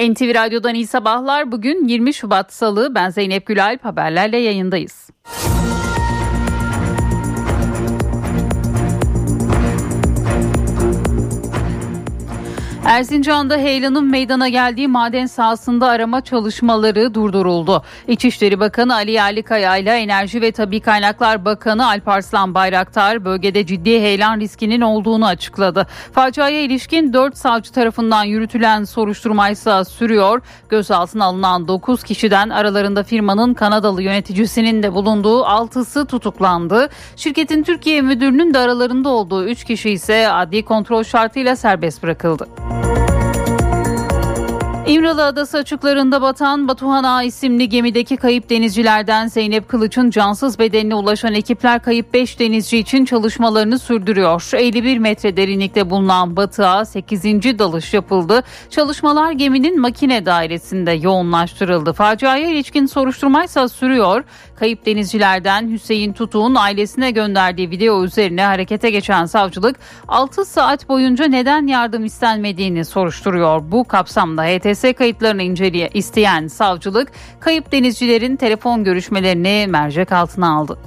NTV Radyo'dan iyi sabahlar. Bugün 20 Şubat Salı. Ben Zeynep Gülalp haberlerle yayındayız. Erzincan'da heyelanın meydana geldiği maden sahasında arama çalışmaları durduruldu. İçişleri Bakanı Ali Yerlikaya ile Enerji ve Tabi Kaynaklar Bakanı Alparslan Bayraktar bölgede ciddi heyelan riskinin olduğunu açıkladı. Faciaya ilişkin 4 savcı tarafından yürütülen soruşturma ise sürüyor. Gözaltına alınan 9 kişiden aralarında firmanın Kanadalı yöneticisinin de bulunduğu 6'sı tutuklandı. Şirketin Türkiye müdürünün de aralarında olduğu 3 kişi ise adli kontrol şartıyla serbest bırakıldı. İmralı Adası açıklarında batan Batuhan A isimli gemideki kayıp denizcilerden Zeynep Kılıç'ın cansız bedenine ulaşan ekipler kayıp 5 denizci için çalışmalarını sürdürüyor. 51 metre derinlikte bulunan Batığa 8. dalış yapıldı. Çalışmalar geminin makine dairesinde yoğunlaştırıldı. Faciaya ilişkin soruşturmaysa sürüyor. Kayıp denizcilerden Hüseyin Tutuk'un ailesine gönderdiği video üzerine harekete geçen savcılık 6 saat boyunca neden yardım istenmediğini soruşturuyor. Bu kapsamda HTS kayıtlarını inceleye isteyen savcılık kayıp denizcilerin telefon görüşmelerini mercek altına aldı.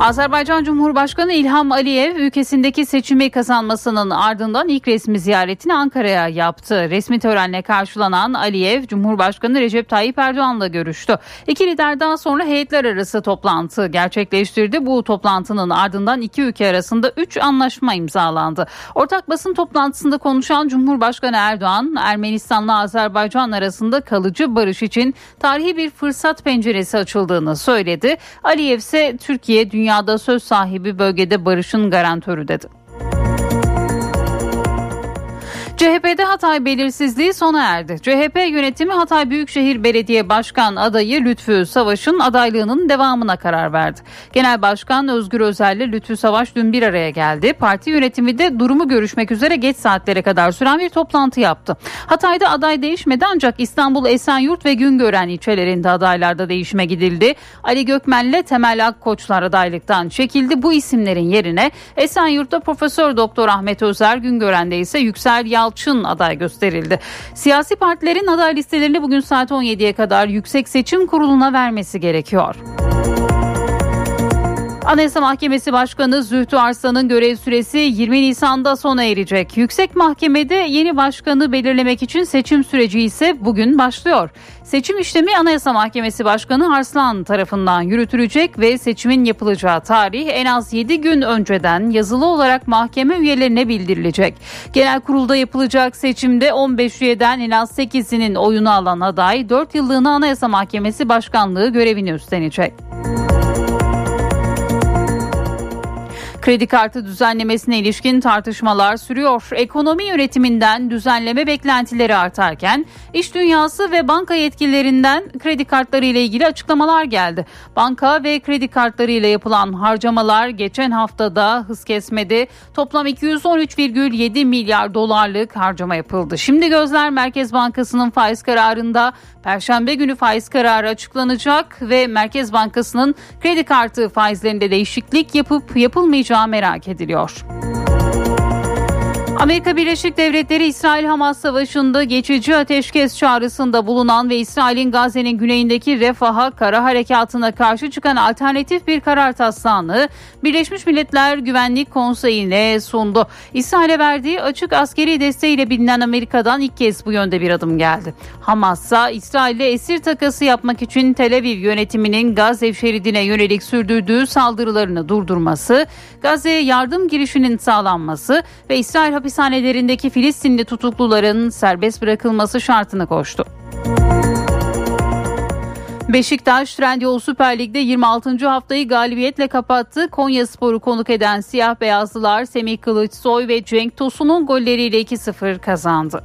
Azerbaycan Cumhurbaşkanı İlham Aliyev ülkesindeki seçimi kazanmasının ardından ilk resmi ziyaretini Ankara'ya yaptı. Resmi törenle karşılanan Aliyev, Cumhurbaşkanı Recep Tayyip Erdoğan'la görüştü. İki lider daha sonra heyetler arası toplantı gerçekleştirdi. Bu toplantının ardından iki ülke arasında üç anlaşma imzalandı. Ortak basın toplantısında konuşan Cumhurbaşkanı Erdoğan, Ermenistan'la Azerbaycan arasında kalıcı barış için tarihi bir fırsat penceresi açıldığını söyledi. Aliyev ise Türkiye dünya dünyada söz sahibi bölgede barışın garantörü dedi. CHP'de Hatay belirsizliği sona erdi. CHP yönetimi Hatay Büyükşehir Belediye Başkan adayı Lütfü Savaş'ın adaylığının devamına karar verdi. Genel Başkan Özgür Özel ile Lütfü Savaş dün bir araya geldi. Parti yönetimi de durumu görüşmek üzere geç saatlere kadar süren bir toplantı yaptı. Hatay'da aday değişmedi ancak İstanbul Esenyurt ve Güngören ilçelerinde adaylarda değişime gidildi. Ali Gökmen ile Temel Akkoçlar adaylıktan çekildi. Bu isimlerin yerine Esenyurt'ta Profesör Doktor Ahmet Özer, Güngören'de ise Yüksel Yal Yalçın aday gösterildi. Siyasi partilerin aday listelerini bugün saat 17'ye kadar Yüksek Seçim Kurulu'na vermesi gerekiyor. Anayasa Mahkemesi Başkanı Zühtü Arslan'ın görev süresi 20 Nisan'da sona erecek. Yüksek Mahkemede yeni başkanı belirlemek için seçim süreci ise bugün başlıyor. Seçim işlemi Anayasa Mahkemesi Başkanı Arslan tarafından yürütülecek ve seçimin yapılacağı tarih en az 7 gün önceden yazılı olarak mahkeme üyelerine bildirilecek. Genel kurulda yapılacak seçimde 15 üyeden en az 8'inin oyunu alan aday 4 yıllığına Anayasa Mahkemesi Başkanlığı görevini üstlenecek. Kredi kartı düzenlemesine ilişkin tartışmalar sürüyor. Ekonomi yönetiminden düzenleme beklentileri artarken iş dünyası ve banka yetkililerinden kredi kartları ile ilgili açıklamalar geldi. Banka ve kredi kartları ile yapılan harcamalar geçen haftada hız kesmedi. Toplam 213,7 milyar dolarlık harcama yapıldı. Şimdi gözler Merkez Bankası'nın faiz kararında Perşembe günü faiz kararı açıklanacak ve Merkez Bankası'nın kredi kartı faizlerinde değişiklik yapıp yapılmayacağı merak ediliyor. Amerika Birleşik Devletleri İsrail-Hamas savaşında geçici ateşkes çağrısında bulunan ve İsrail'in Gazze'nin güneyindeki Refah'a kara harekatına karşı çıkan alternatif bir karar taslağını Birleşmiş Milletler Güvenlik Konseyi'ne sundu. İsrail'e verdiği açık askeri desteğiyle bilinen Amerika'dan ilk kez bu yönde bir adım geldi. Hamas ise İsrail'le esir takası yapmak için Tel Aviv yönetiminin Gazze şeridine yönelik sürdürdüğü saldırılarını durdurması, Gazze'ye yardım girişinin sağlanması ve İsrail hapis hapishanelerindeki Filistinli tutukluların serbest bırakılması şartını koştu. Beşiktaş Trendyol Süper Lig'de 26. haftayı galibiyetle kapattı. Konya Sporu konuk eden siyah beyazlılar Semih Kılıçsoy ve Cenk Tosun'un golleriyle 2-0 kazandı.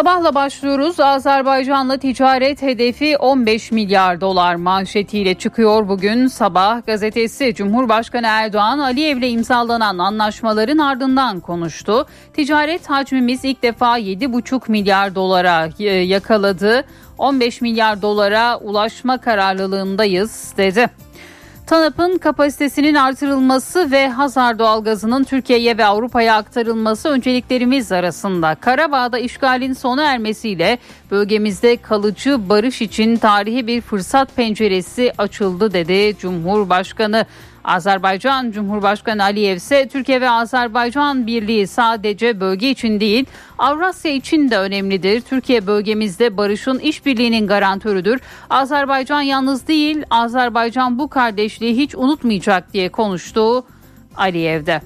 Sabahla başlıyoruz. Azerbaycan'la ticaret hedefi 15 milyar dolar manşetiyle çıkıyor bugün sabah gazetesi. Cumhurbaşkanı Erdoğan Aliyev'le imzalanan anlaşmaların ardından konuştu. Ticaret hacmimiz ilk defa 7,5 milyar dolara e, yakaladı. 15 milyar dolara ulaşma kararlılığındayız dedi. TANAP'ın kapasitesinin artırılması ve Hazar doğalgazının Türkiye'ye ve Avrupa'ya aktarılması önceliklerimiz arasında. Karabağ'da işgalin sona ermesiyle bölgemizde kalıcı barış için tarihi bir fırsat penceresi açıldı dedi Cumhurbaşkanı. Azerbaycan Cumhurbaşkanı Aliyev ise Türkiye ve Azerbaycan birliği sadece bölge için değil Avrasya için de önemlidir. Türkiye bölgemizde barışın işbirliğinin garantörüdür. Azerbaycan yalnız değil Azerbaycan bu kardeşliği hiç unutmayacak diye konuştu Aliyev'de.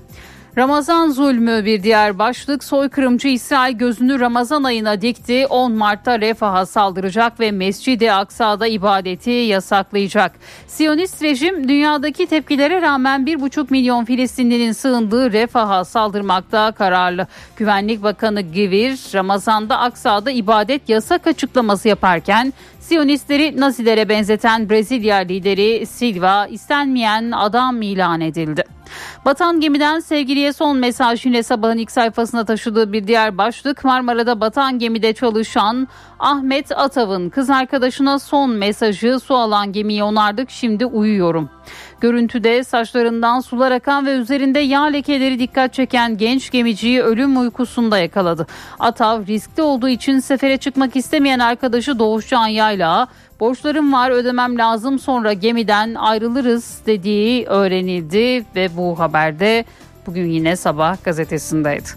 Ramazan zulmü bir diğer başlık. Soykırımcı İsrail gözünü Ramazan ayına dikti. 10 Mart'ta Refah'a saldıracak ve Mescid-i Aksa'da ibadeti yasaklayacak. Siyonist rejim dünyadaki tepkilere rağmen 1,5 milyon Filistinlinin sığındığı Refah'a saldırmakta kararlı. Güvenlik Bakanı Givir Ramazan'da Aksa'da ibadet yasak açıklaması yaparken Siyonistleri Nazilere benzeten Brezilya lideri Silva istenmeyen adam ilan edildi. Batan gemiden sevgiliye son mesaj yine sabahın ilk sayfasına taşıdığı bir diğer başlık Marmara'da batan gemide çalışan Ahmet Atav'ın kız arkadaşına son mesajı su alan gemiyi onardık şimdi uyuyorum. Görüntüde saçlarından sular akan ve üzerinde yağ lekeleri dikkat çeken genç gemiciyi ölüm uykusunda yakaladı. Atav riskli olduğu için sefere çıkmak istemeyen arkadaşı Doğuşcan Yayla borçlarım var ödemem lazım sonra gemiden ayrılırız dediği öğrenildi ve bu haberde bugün yine sabah gazetesindeydi.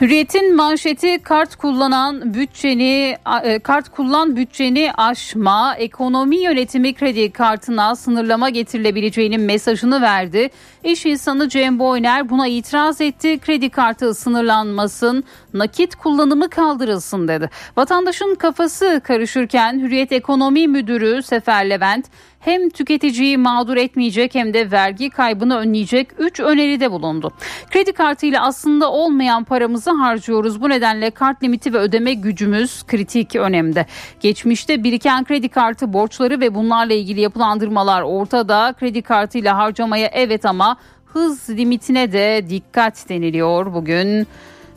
Hürriyet'in manşeti kart kullanan bütçeni e, kart kullan bütçeni aşma, ekonomi yönetimi kredi kartına sınırlama getirilebileceğinin mesajını verdi. İş insanı Cem Boyner buna itiraz etti. Kredi kartı sınırlanmasın, nakit kullanımı kaldırılsın dedi. Vatandaşın kafası karışırken Hürriyet Ekonomi Müdürü Sefer Levent hem tüketiciyi mağdur etmeyecek hem de vergi kaybını önleyecek 3 öneride bulundu. Kredi kartıyla aslında olmayan paramızı harcıyoruz. Bu nedenle kart limiti ve ödeme gücümüz kritik önemde. Geçmişte biriken kredi kartı borçları ve bunlarla ilgili yapılandırmalar ortada. Kredi kartıyla harcamaya evet ama hız limitine de dikkat deniliyor bugün.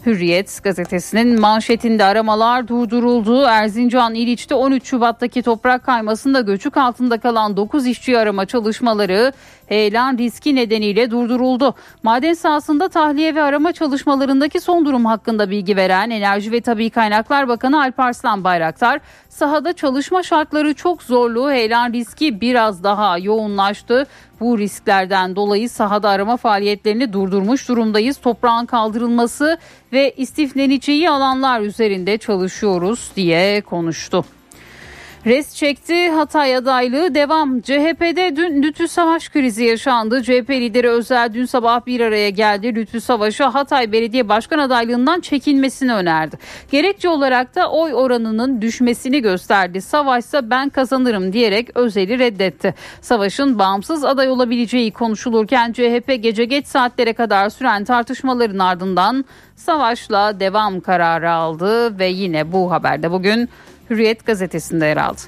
Hürriyet gazetesinin manşetinde aramalar durduruldu. Erzincan İliç'te 13 Şubat'taki toprak kaymasında göçük altında kalan 9 işçi arama çalışmaları heyelan riski nedeniyle durduruldu. Maden sahasında tahliye ve arama çalışmalarındaki son durum hakkında bilgi veren Enerji ve Tabi Kaynaklar Bakanı Alparslan Bayraktar, sahada çalışma şartları çok zorlu, heyelan riski biraz daha yoğunlaştı. Bu risklerden dolayı sahada arama faaliyetlerini durdurmuş durumdayız. Toprağın kaldırılması ve istifleneceği alanlar üzerinde çalışıyoruz diye konuştu. Res çekti Hatay adaylığı devam. CHP'de dün Lütfü Savaş krizi yaşandı. CHP lideri Özel dün sabah bir araya geldi. Lütfü Savaş'a Hatay Belediye Başkan adaylığından çekilmesini önerdi. Gerekçe olarak da oy oranının düşmesini gösterdi. Savaş ise ben kazanırım diyerek Özel'i reddetti. Savaş'ın bağımsız aday olabileceği konuşulurken CHP gece geç saatlere kadar süren tartışmaların ardından Savaş'la devam kararı aldı ve yine bu haberde bugün Hürriyet gazetesinde yer aldı.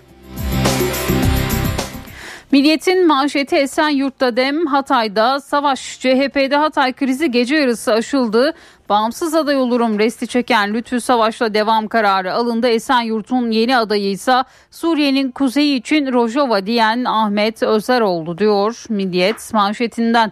Milliyetin manşeti Esenyurt'ta dem, Hatay'da savaş. CHP'de Hatay krizi gece yarısı aşıldı. Bağımsız aday olurum resti çeken Lütfü Savaş'la devam kararı alındı. Esenyurt'un yeni adayı ise Suriye'nin kuzeyi için Rojava diyen Ahmet Özer oldu diyor Milliyet manşetinden.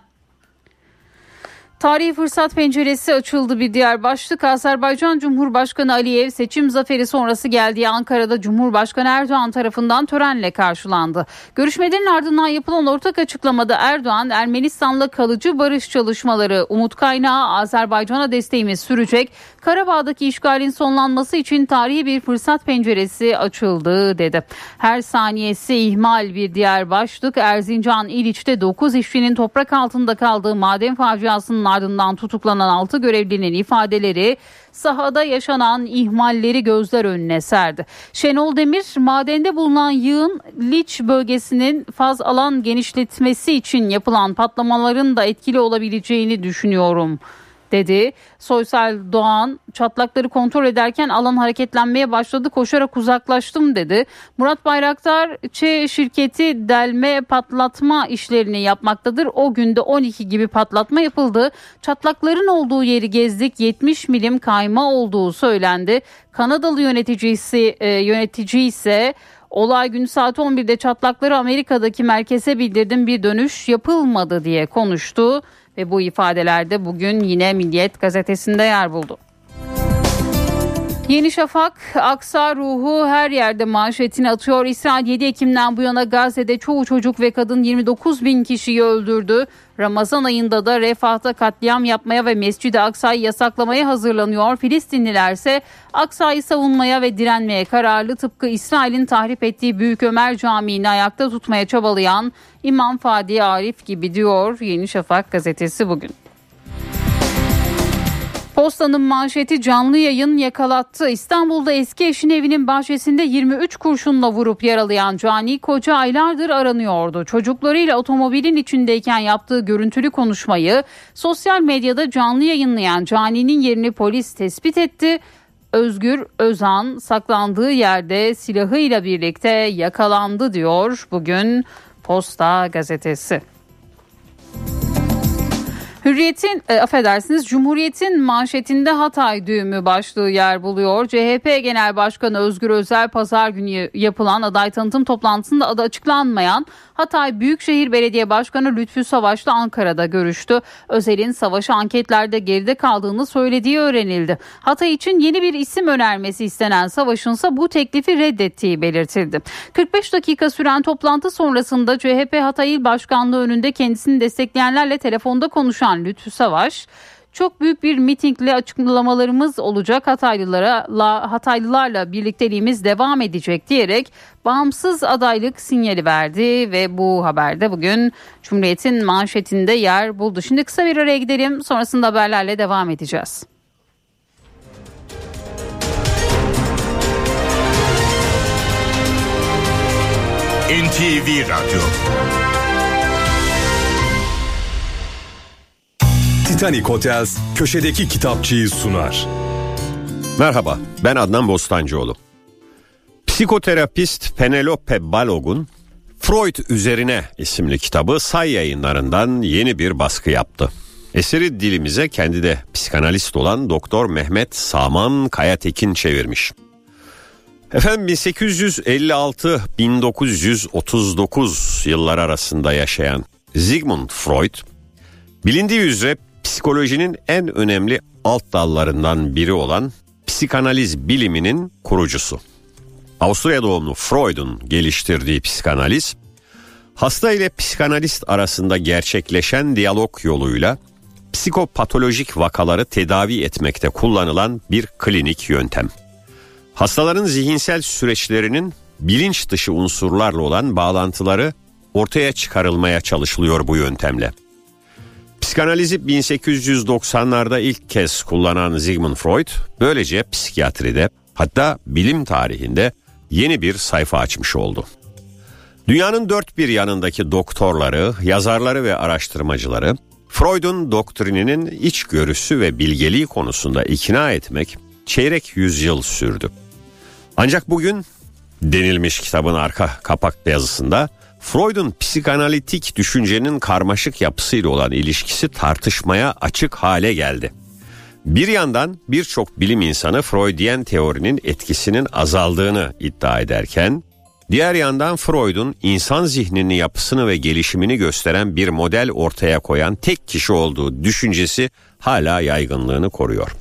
Tarihi fırsat penceresi açıldı bir diğer başlık. Azerbaycan Cumhurbaşkanı Aliyev seçim zaferi sonrası geldiği Ankara'da Cumhurbaşkanı Erdoğan tarafından törenle karşılandı. Görüşmelerin ardından yapılan ortak açıklamada Erdoğan Ermenistan'la kalıcı barış çalışmaları umut kaynağı Azerbaycan'a desteğimiz sürecek. Karabağ'daki işgalin sonlanması için tarihi bir fırsat penceresi açıldı dedi. Her saniyesi ihmal bir diğer başlık Erzincan İliç'te 9 işçinin toprak altında kaldığı maden faciasının ardından tutuklanan 6 görevlinin ifadeleri sahada yaşanan ihmalleri gözler önüne serdi. Şenol Demir madende bulunan yığın Liç bölgesinin faz alan genişletmesi için yapılan patlamaların da etkili olabileceğini düşünüyorum dedi. Soysal Doğan çatlakları kontrol ederken alan hareketlenmeye başladı koşarak uzaklaştım dedi. Murat Bayraktar Ç şirketi delme patlatma işlerini yapmaktadır. O günde 12 gibi patlatma yapıldı. Çatlakların olduğu yeri gezdik 70 milim kayma olduğu söylendi. Kanadalı yöneticisi e, yönetici ise Olay günü saat 11'de çatlakları Amerika'daki merkeze bildirdim bir dönüş yapılmadı diye konuştu ve bu ifadelerde bugün yine Milliyet gazetesinde yer buldu. Yeni Şafak, Aksa ruhu her yerde manşetini atıyor. İsrail 7 Ekim'den bu yana Gazze'de çoğu çocuk ve kadın 29 bin kişiyi öldürdü. Ramazan ayında da Refah'ta katliam yapmaya ve Mescid-i Aksa'yı yasaklamaya hazırlanıyor. Filistinliler ise Aksa'yı savunmaya ve direnmeye kararlı tıpkı İsrail'in tahrip ettiği Büyük Ömer Camii'ni ayakta tutmaya çabalayan İmam Fadi Arif gibi diyor Yeni Şafak gazetesi bugün. Postanın manşeti canlı yayın yakalattı. İstanbul'da eski eşin evinin bahçesinde 23 kurşunla vurup yaralayan Cani Koca aylardır aranıyordu. Çocuklarıyla otomobilin içindeyken yaptığı görüntülü konuşmayı sosyal medyada canlı yayınlayan Cani'nin yerini polis tespit etti. Özgür Özan saklandığı yerde silahıyla birlikte yakalandı diyor bugün Posta gazetesi. Hürriyet'in e, affedersiniz Cumhuriyet'in manşetinde Hatay düğümü başlığı yer buluyor. CHP Genel Başkanı Özgür Özel pazar günü yapılan aday tanıtım toplantısında adı açıklanmayan Hatay Büyükşehir Belediye Başkanı Lütfü Savaş'la Ankara'da görüştü. Özel'in savaşı anketlerde geride kaldığını söylediği öğrenildi. Hatay için yeni bir isim önermesi istenen Savaş'ın ise bu teklifi reddettiği belirtildi. 45 dakika süren toplantı sonrasında CHP Hatay İl Başkanlığı önünde kendisini destekleyenlerle telefonda konuşan Lütfü Savaş çok büyük bir mitingle açıklamalarımız olacak Hataylılara Hataylılarla birlikteliğimiz devam edecek diyerek bağımsız adaylık sinyali verdi ve bu haberde bugün Cumhuriyet'in manşetinde yer buldu. Şimdi kısa bir araya gidelim sonrasında haberlerle devam edeceğiz. NTV Radyo Titanic Hotels köşedeki kitapçıyı sunar. Merhaba, ben Adnan Bostancıoğlu. Psikoterapist Penelope Balog'un Freud üzerine isimli kitabı Say yayınlarından yeni bir baskı yaptı. Eseri dilimize kendi de psikanalist olan Doktor Mehmet Saman Kayatekin çevirmiş. Efendim 1856-1939 yıllar arasında yaşayan Sigmund Freud, bilindiği üzere psikolojinin en önemli alt dallarından biri olan psikanaliz biliminin kurucusu. Avusturya doğumlu Freud'un geliştirdiği psikanaliz, hasta ile psikanalist arasında gerçekleşen diyalog yoluyla psikopatolojik vakaları tedavi etmekte kullanılan bir klinik yöntem. Hastaların zihinsel süreçlerinin bilinç dışı unsurlarla olan bağlantıları ortaya çıkarılmaya çalışılıyor bu yöntemle. Psikanalizi 1890'larda ilk kez kullanan Sigmund Freud böylece psikiyatride hatta bilim tarihinde yeni bir sayfa açmış oldu. Dünyanın dört bir yanındaki doktorları, yazarları ve araştırmacıları Freud'un doktrininin içgörüsü ve bilgeliği konusunda ikna etmek çeyrek yüzyıl sürdü. Ancak bugün denilmiş kitabın arka kapak yazısında Freud'un psikanalitik düşüncenin karmaşık yapısıyla olan ilişkisi tartışmaya açık hale geldi. Bir yandan birçok bilim insanı Freudiyen teorinin etkisinin azaldığını iddia ederken, diğer yandan Freud'un insan zihninin yapısını ve gelişimini gösteren bir model ortaya koyan tek kişi olduğu düşüncesi hala yaygınlığını koruyor.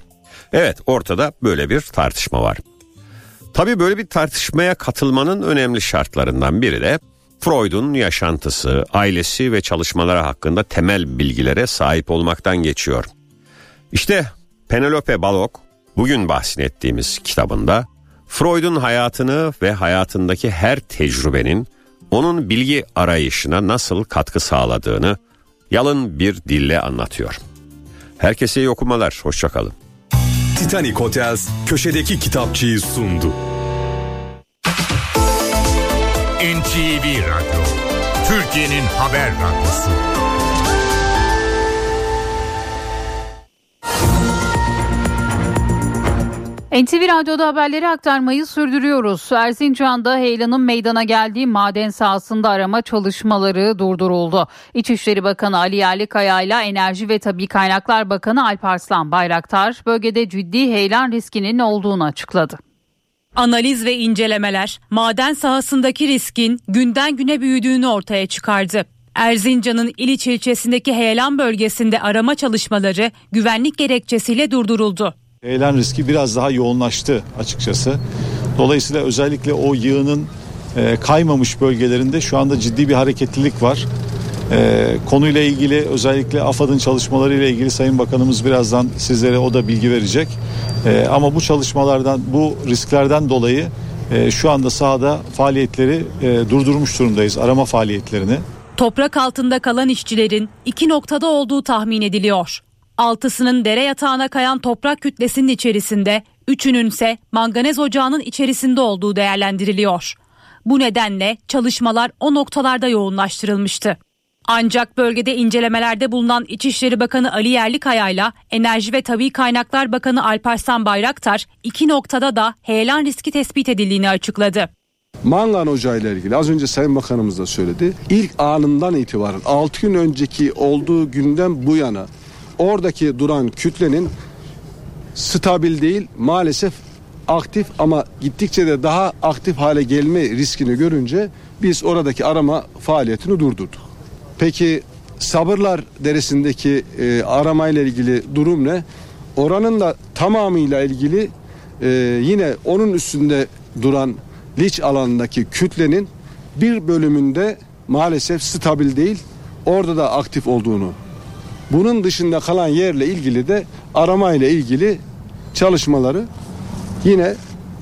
Evet ortada böyle bir tartışma var. Tabii böyle bir tartışmaya katılmanın önemli şartlarından biri de Freud'un yaşantısı, ailesi ve çalışmaları hakkında temel bilgilere sahip olmaktan geçiyor. İşte Penelope Balog bugün bahsettiğimiz kitabında Freud'un hayatını ve hayatındaki her tecrübenin onun bilgi arayışına nasıl katkı sağladığını yalın bir dille anlatıyor. Herkese iyi okumalar, hoşçakalın. Titanic Hotels köşedeki kitapçıyı sundu. NTV Radyo, Türkiye'nin haber radyosu. NTV Radyo'da haberleri aktarmayı sürdürüyoruz. Erzincan'da heyelanın meydana geldiği maden sahasında arama çalışmaları durduruldu. İçişleri Bakanı Ali Yerlikaya ile Enerji ve Tabi Kaynaklar Bakanı Alparslan Bayraktar bölgede ciddi heyelan riskinin olduğunu açıkladı. Analiz ve incelemeler maden sahasındaki riskin günden güne büyüdüğünü ortaya çıkardı. Erzincan'ın İliç ilçesindeki heyelan bölgesinde arama çalışmaları güvenlik gerekçesiyle durduruldu. Heyelan riski biraz daha yoğunlaştı açıkçası. Dolayısıyla özellikle o yığının e, kaymamış bölgelerinde şu anda ciddi bir hareketlilik var. E, konuyla ilgili özellikle AFAD'ın çalışmaları ile ilgili Sayın Bakanımız birazdan sizlere o da bilgi verecek. E, ama bu çalışmalardan, bu risklerden dolayı e, şu anda sahada faaliyetleri e, durdurmuş durumdayız, arama faaliyetlerini. Toprak altında kalan işçilerin iki noktada olduğu tahmin ediliyor. Altısının dere yatağına kayan toprak kütlesinin içerisinde, üçünün ise manganez ocağının içerisinde olduğu değerlendiriliyor. Bu nedenle çalışmalar o noktalarda yoğunlaştırılmıştı. Ancak bölgede incelemelerde bulunan İçişleri Bakanı Ali Yerlikaya ile Enerji ve Tabi Kaynaklar Bakanı Alparslan Bayraktar iki noktada da heyelan riski tespit edildiğini açıkladı. Mangan Ocağı ile ilgili az önce Sayın Bakanımız da söyledi. İlk anından itibaren 6 gün önceki olduğu günden bu yana oradaki duran kütlenin stabil değil maalesef aktif ama gittikçe de daha aktif hale gelme riskini görünce biz oradaki arama faaliyetini durdurduk. Peki Sabırlar Deresi'ndeki e, aramayla ilgili durum ne? Oranın da tamamıyla ilgili e, yine onun üstünde duran liç alanındaki kütlenin bir bölümünde maalesef stabil değil orada da aktif olduğunu bunun dışında kalan yerle ilgili de arama ile ilgili çalışmaları yine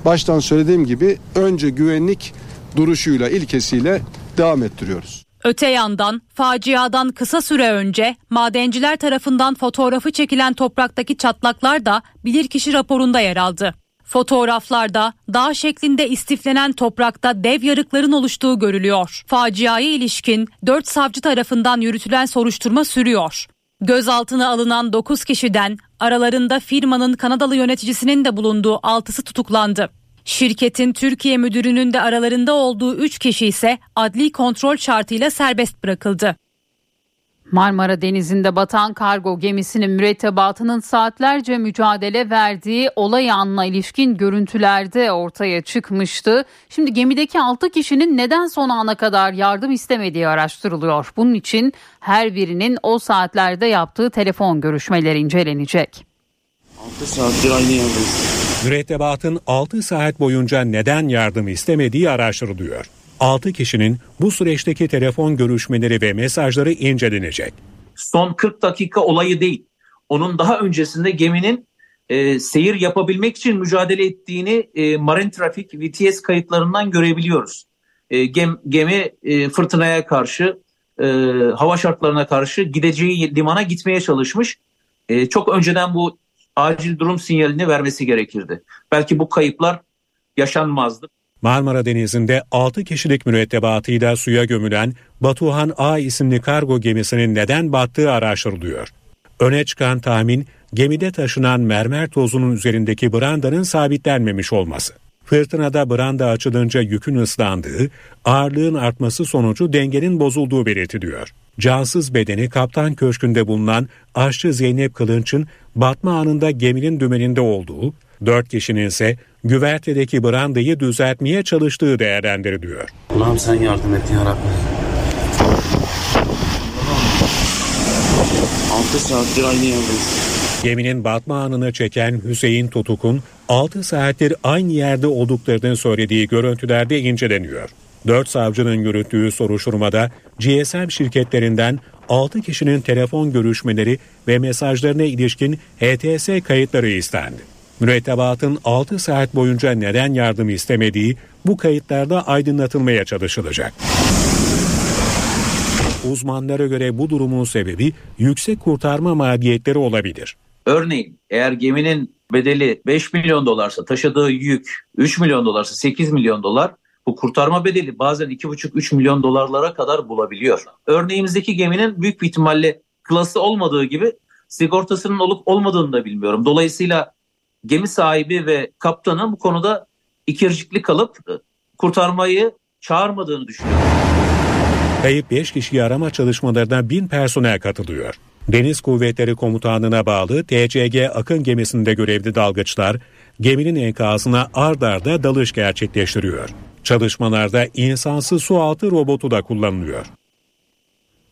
baştan söylediğim gibi önce güvenlik duruşuyla ilkesiyle devam ettiriyoruz. Öte yandan faciadan kısa süre önce madenciler tarafından fotoğrafı çekilen topraktaki çatlaklar da bilirkişi raporunda yer aldı. Fotoğraflarda dağ şeklinde istiflenen toprakta dev yarıkların oluştuğu görülüyor. Faciaya ilişkin 4 savcı tarafından yürütülen soruşturma sürüyor. Gözaltına alınan 9 kişiden aralarında firmanın Kanadalı yöneticisinin de bulunduğu 6'sı tutuklandı. Şirketin Türkiye müdürünün de aralarında olduğu 3 kişi ise adli kontrol şartıyla serbest bırakıldı. Marmara Denizi'nde batan kargo gemisinin mürettebatının saatlerce mücadele verdiği olay anına ilişkin görüntülerde ortaya çıkmıştı. Şimdi gemideki 6 kişinin neden son ana kadar yardım istemediği araştırılıyor. Bunun için her birinin o saatlerde yaptığı telefon görüşmeleri incelenecek. 6 saattir aynı yerdeyiz. Mürettebatın 6 saat boyunca neden yardım istemediği araştırılıyor. 6 kişinin bu süreçteki telefon görüşmeleri ve mesajları incelenecek. Son 40 dakika olayı değil. Onun daha öncesinde geminin e, seyir yapabilmek için mücadele ettiğini e, Marine Traffic VTS kayıtlarından görebiliyoruz. E, gem, gemi e, fırtınaya karşı, e, hava şartlarına karşı gideceği limana gitmeye çalışmış. E, çok önceden bu acil durum sinyalini vermesi gerekirdi. Belki bu kayıplar yaşanmazdı. Marmara Denizi'nde 6 kişilik mürettebatıyla suya gömülen Batuhan A isimli kargo gemisinin neden battığı araştırılıyor. Öne çıkan tahmin gemide taşınan mermer tozunun üzerindeki brandanın sabitlenmemiş olması. Fırtınada branda açılınca yükün ıslandığı, ağırlığın artması sonucu dengenin bozulduğu belirtiliyor. Cansız bedeni kaptan köşkünde bulunan aşçı Zeynep Kılınç'ın batma anında geminin dümeninde olduğu, dört kişinin ise güvertedeki brandayı düzeltmeye çalıştığı değerlendiriliyor. Allah'ım sen yardım et ya Rabbi. 6 saattir aynı yerdeyiz. Geminin batma anını çeken Hüseyin Tutuk'un 6 saattir aynı yerde olduklarını söylediği görüntülerde inceleniyor. 4 savcının yürüttüğü soruşturmada GSM şirketlerinden 6 kişinin telefon görüşmeleri ve mesajlarına ilişkin HTS kayıtları istendi. Mürettebatın 6 saat boyunca neden yardım istemediği bu kayıtlarda aydınlatılmaya çalışılacak. Uzmanlara göre bu durumun sebebi yüksek kurtarma maliyetleri olabilir. Örneğin eğer geminin bedeli 5 milyon dolarsa taşıdığı yük 3 milyon dolarsa 8 milyon dolar bu kurtarma bedeli bazen 2,5-3 milyon dolarlara kadar bulabiliyor. Örneğimizdeki geminin büyük bir ihtimalle klası olmadığı gibi sigortasının olup olmadığını da bilmiyorum. Dolayısıyla gemi sahibi ve kaptanın bu konuda ikircikli kalıp e, kurtarmayı çağırmadığını düşünüyorum. Kayıp 5 kişiyi arama çalışmalarına 1000 personel katılıyor. Deniz Kuvvetleri Komutanlığı'na bağlı TCG Akın gemisinde görevli dalgıçlar geminin enkazına ard arda dalış gerçekleştiriyor. Çalışmalarda insansız su altı robotu da kullanılıyor.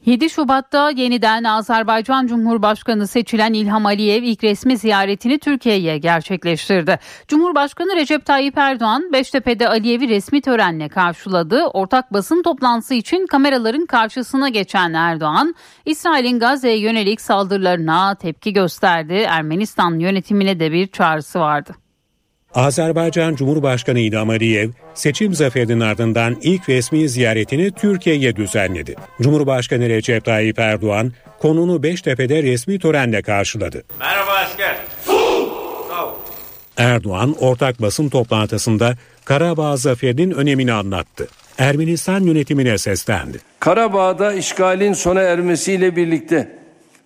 7 Şubat'ta yeniden Azerbaycan Cumhurbaşkanı seçilen İlham Aliyev ilk resmi ziyaretini Türkiye'ye gerçekleştirdi. Cumhurbaşkanı Recep Tayyip Erdoğan Beştepe'de Aliyev'i resmi törenle karşıladı. Ortak basın toplantısı için kameraların karşısına geçen Erdoğan, İsrail'in Gazze'ye yönelik saldırılarına tepki gösterdi. Ermenistan yönetimine de bir çağrısı vardı. Azerbaycan Cumhurbaşkanı İlham Aliyev seçim zaferinin ardından ilk resmi ziyaretini Türkiye'ye düzenledi. Cumhurbaşkanı Recep Tayyip Erdoğan konunu Beştepe'de resmi törenle karşıladı. Merhaba asker. Erdoğan ortak basın toplantısında Karabağ zaferinin önemini anlattı. Ermenistan yönetimine seslendi. Karabağ'da işgalin sona ermesiyle birlikte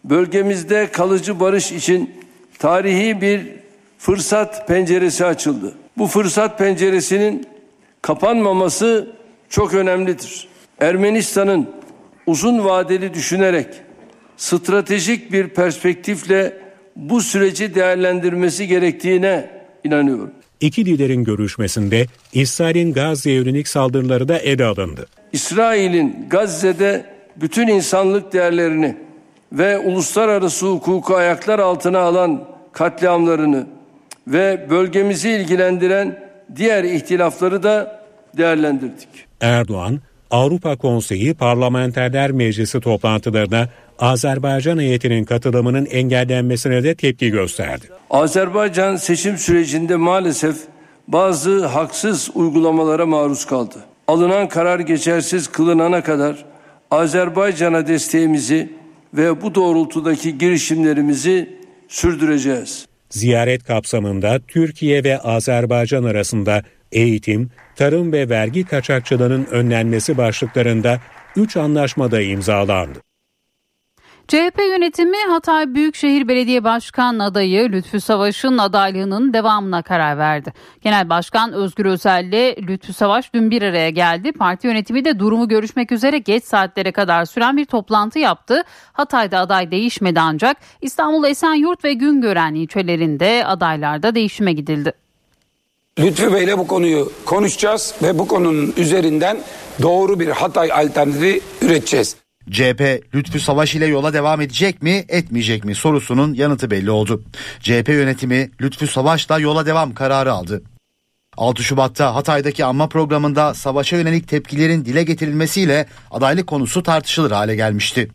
bölgemizde kalıcı barış için tarihi bir fırsat penceresi açıldı. Bu fırsat penceresinin kapanmaması çok önemlidir. Ermenistan'ın uzun vadeli düşünerek stratejik bir perspektifle bu süreci değerlendirmesi gerektiğine inanıyorum. İki liderin görüşmesinde İsrail'in Gazze'ye yönelik saldırıları da ele alındı. İsrail'in Gazze'de bütün insanlık değerlerini ve uluslararası hukuku ayaklar altına alan katliamlarını ve bölgemizi ilgilendiren diğer ihtilafları da değerlendirdik. Erdoğan, Avrupa Konseyi Parlamenterler Meclisi toplantılarına Azerbaycan heyetinin katılımının engellenmesine de tepki gösterdi. Azerbaycan seçim sürecinde maalesef bazı haksız uygulamalara maruz kaldı. Alınan karar geçersiz kılınana kadar Azerbaycan'a desteğimizi ve bu doğrultudaki girişimlerimizi sürdüreceğiz. Ziyaret kapsamında Türkiye ve Azerbaycan arasında eğitim, tarım ve vergi kaçakçılığının önlenmesi başlıklarında 3 anlaşmada imzalandı. CHP yönetimi Hatay Büyükşehir Belediye Başkan adayı Lütfü Savaş'ın adaylığının devamına karar verdi. Genel Başkan Özgür Özel ile Lütfü Savaş dün bir araya geldi. Parti yönetimi de durumu görüşmek üzere geç saatlere kadar süren bir toplantı yaptı. Hatay'da aday değişmedi ancak İstanbul Esenyurt ve Güngören ilçelerinde adaylarda değişime gidildi. Lütfü Bey'le bu konuyu konuşacağız ve bu konunun üzerinden doğru bir Hatay alternatifi üreteceğiz. CHP Lütfü Savaş ile yola devam edecek mi etmeyecek mi sorusunun yanıtı belli oldu. CHP yönetimi Lütfü Savaş'la yola devam kararı aldı. 6 Şubat'ta Hatay'daki anma programında savaşa yönelik tepkilerin dile getirilmesiyle adaylık konusu tartışılır hale gelmişti.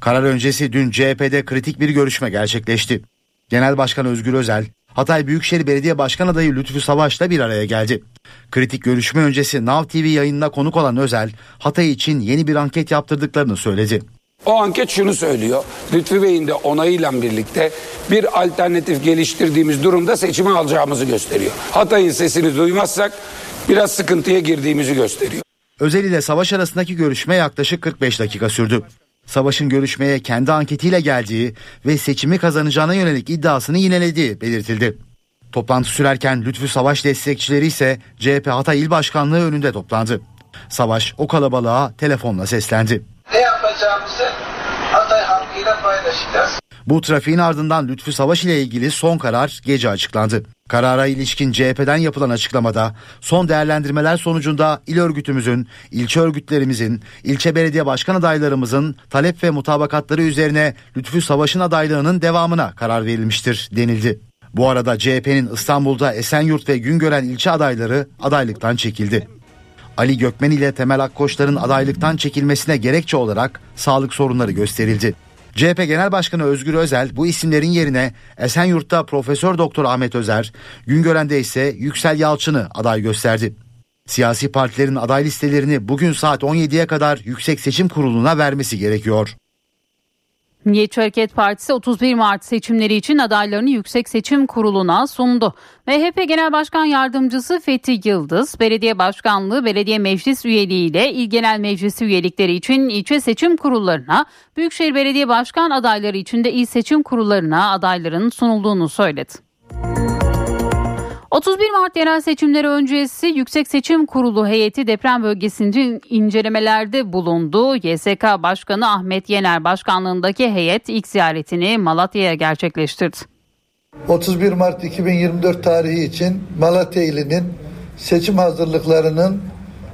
Karar öncesi dün CHP'de kritik bir görüşme gerçekleşti. Genel Başkan Özgür Özel, Hatay Büyükşehir Belediye Başkan adayı Lütfü Savaş'la bir araya geldi. Kritik görüşme öncesi Nav TV yayınına konuk olan Özel, Hatay için yeni bir anket yaptırdıklarını söyledi. O anket şunu söylüyor. Lütfü Bey'in de onayıyla birlikte bir alternatif geliştirdiğimiz durumda seçimi alacağımızı gösteriyor. Hatay'ın sesini duymazsak biraz sıkıntıya girdiğimizi gösteriyor. Özel ile Savaş arasındaki görüşme yaklaşık 45 dakika sürdü. Savaş'ın görüşmeye kendi anketiyle geldiği ve seçimi kazanacağına yönelik iddiasını yinelediği belirtildi. Toplantı sürerken Lütfü Savaş destekçileri ise CHP Hatay İl Başkanlığı önünde toplandı. Savaş o kalabalığa telefonla seslendi. Ne yapacağımızı Hatay halkıyla paylaşacağız. Bu trafiğin ardından Lütfü Savaş ile ilgili son karar gece açıklandı. Karara ilişkin CHP'den yapılan açıklamada son değerlendirmeler sonucunda il örgütümüzün, ilçe örgütlerimizin, ilçe belediye başkan adaylarımızın talep ve mutabakatları üzerine Lütfü Savaş'ın adaylığının devamına karar verilmiştir denildi. Bu arada CHP'nin İstanbul'da Esenyurt ve Güngören ilçe adayları adaylıktan çekildi. Ali Gökmen ile Temel Akkoçlar'ın adaylıktan çekilmesine gerekçe olarak sağlık sorunları gösterildi. CHP Genel Başkanı Özgür Özel bu isimlerin yerine Esenyurt'ta Profesör Doktor Ahmet Özer, Güngören'de ise Yüksel Yalçın'ı aday gösterdi. Siyasi partilerin aday listelerini bugün saat 17'ye kadar Yüksek Seçim Kurulu'na vermesi gerekiyor. Milliyetçi Hareket Partisi 31 Mart seçimleri için adaylarını Yüksek Seçim Kurulu'na sundu. MHP Genel Başkan Yardımcısı Fethi Yıldız, belediye başkanlığı, belediye meclis üyeliği ile il genel meclisi üyelikleri için ilçe seçim kurullarına, Büyükşehir Belediye Başkan adayları için de il seçim kurullarına adayların sunulduğunu söyledi. 31 Mart yerel seçimleri öncesi Yüksek Seçim Kurulu heyeti deprem bölgesinde incelemelerde bulundu. YSK Başkanı Ahmet Yener başkanlığındaki heyet ilk ziyaretini Malatya'ya gerçekleştirdi. 31 Mart 2024 tarihi için Malatya ilinin seçim hazırlıklarının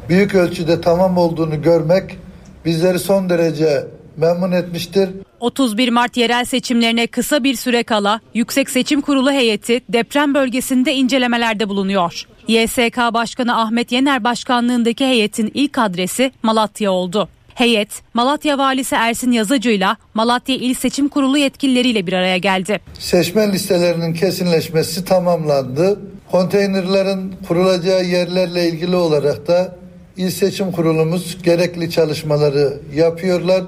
büyük ölçüde tamam olduğunu görmek bizleri son derece memnun etmiştir. 31 Mart yerel seçimlerine kısa bir süre kala Yüksek Seçim Kurulu heyeti deprem bölgesinde incelemelerde bulunuyor. YSK Başkanı Ahmet Yener başkanlığındaki heyetin ilk adresi Malatya oldu. Heyet, Malatya Valisi Ersin Yazıcı'yla Malatya İl Seçim Kurulu yetkilileriyle bir araya geldi. Seçmen listelerinin kesinleşmesi tamamlandı. Konteynerlerin kurulacağı yerlerle ilgili olarak da İl Seçim Kurulumuz gerekli çalışmaları yapıyorlar.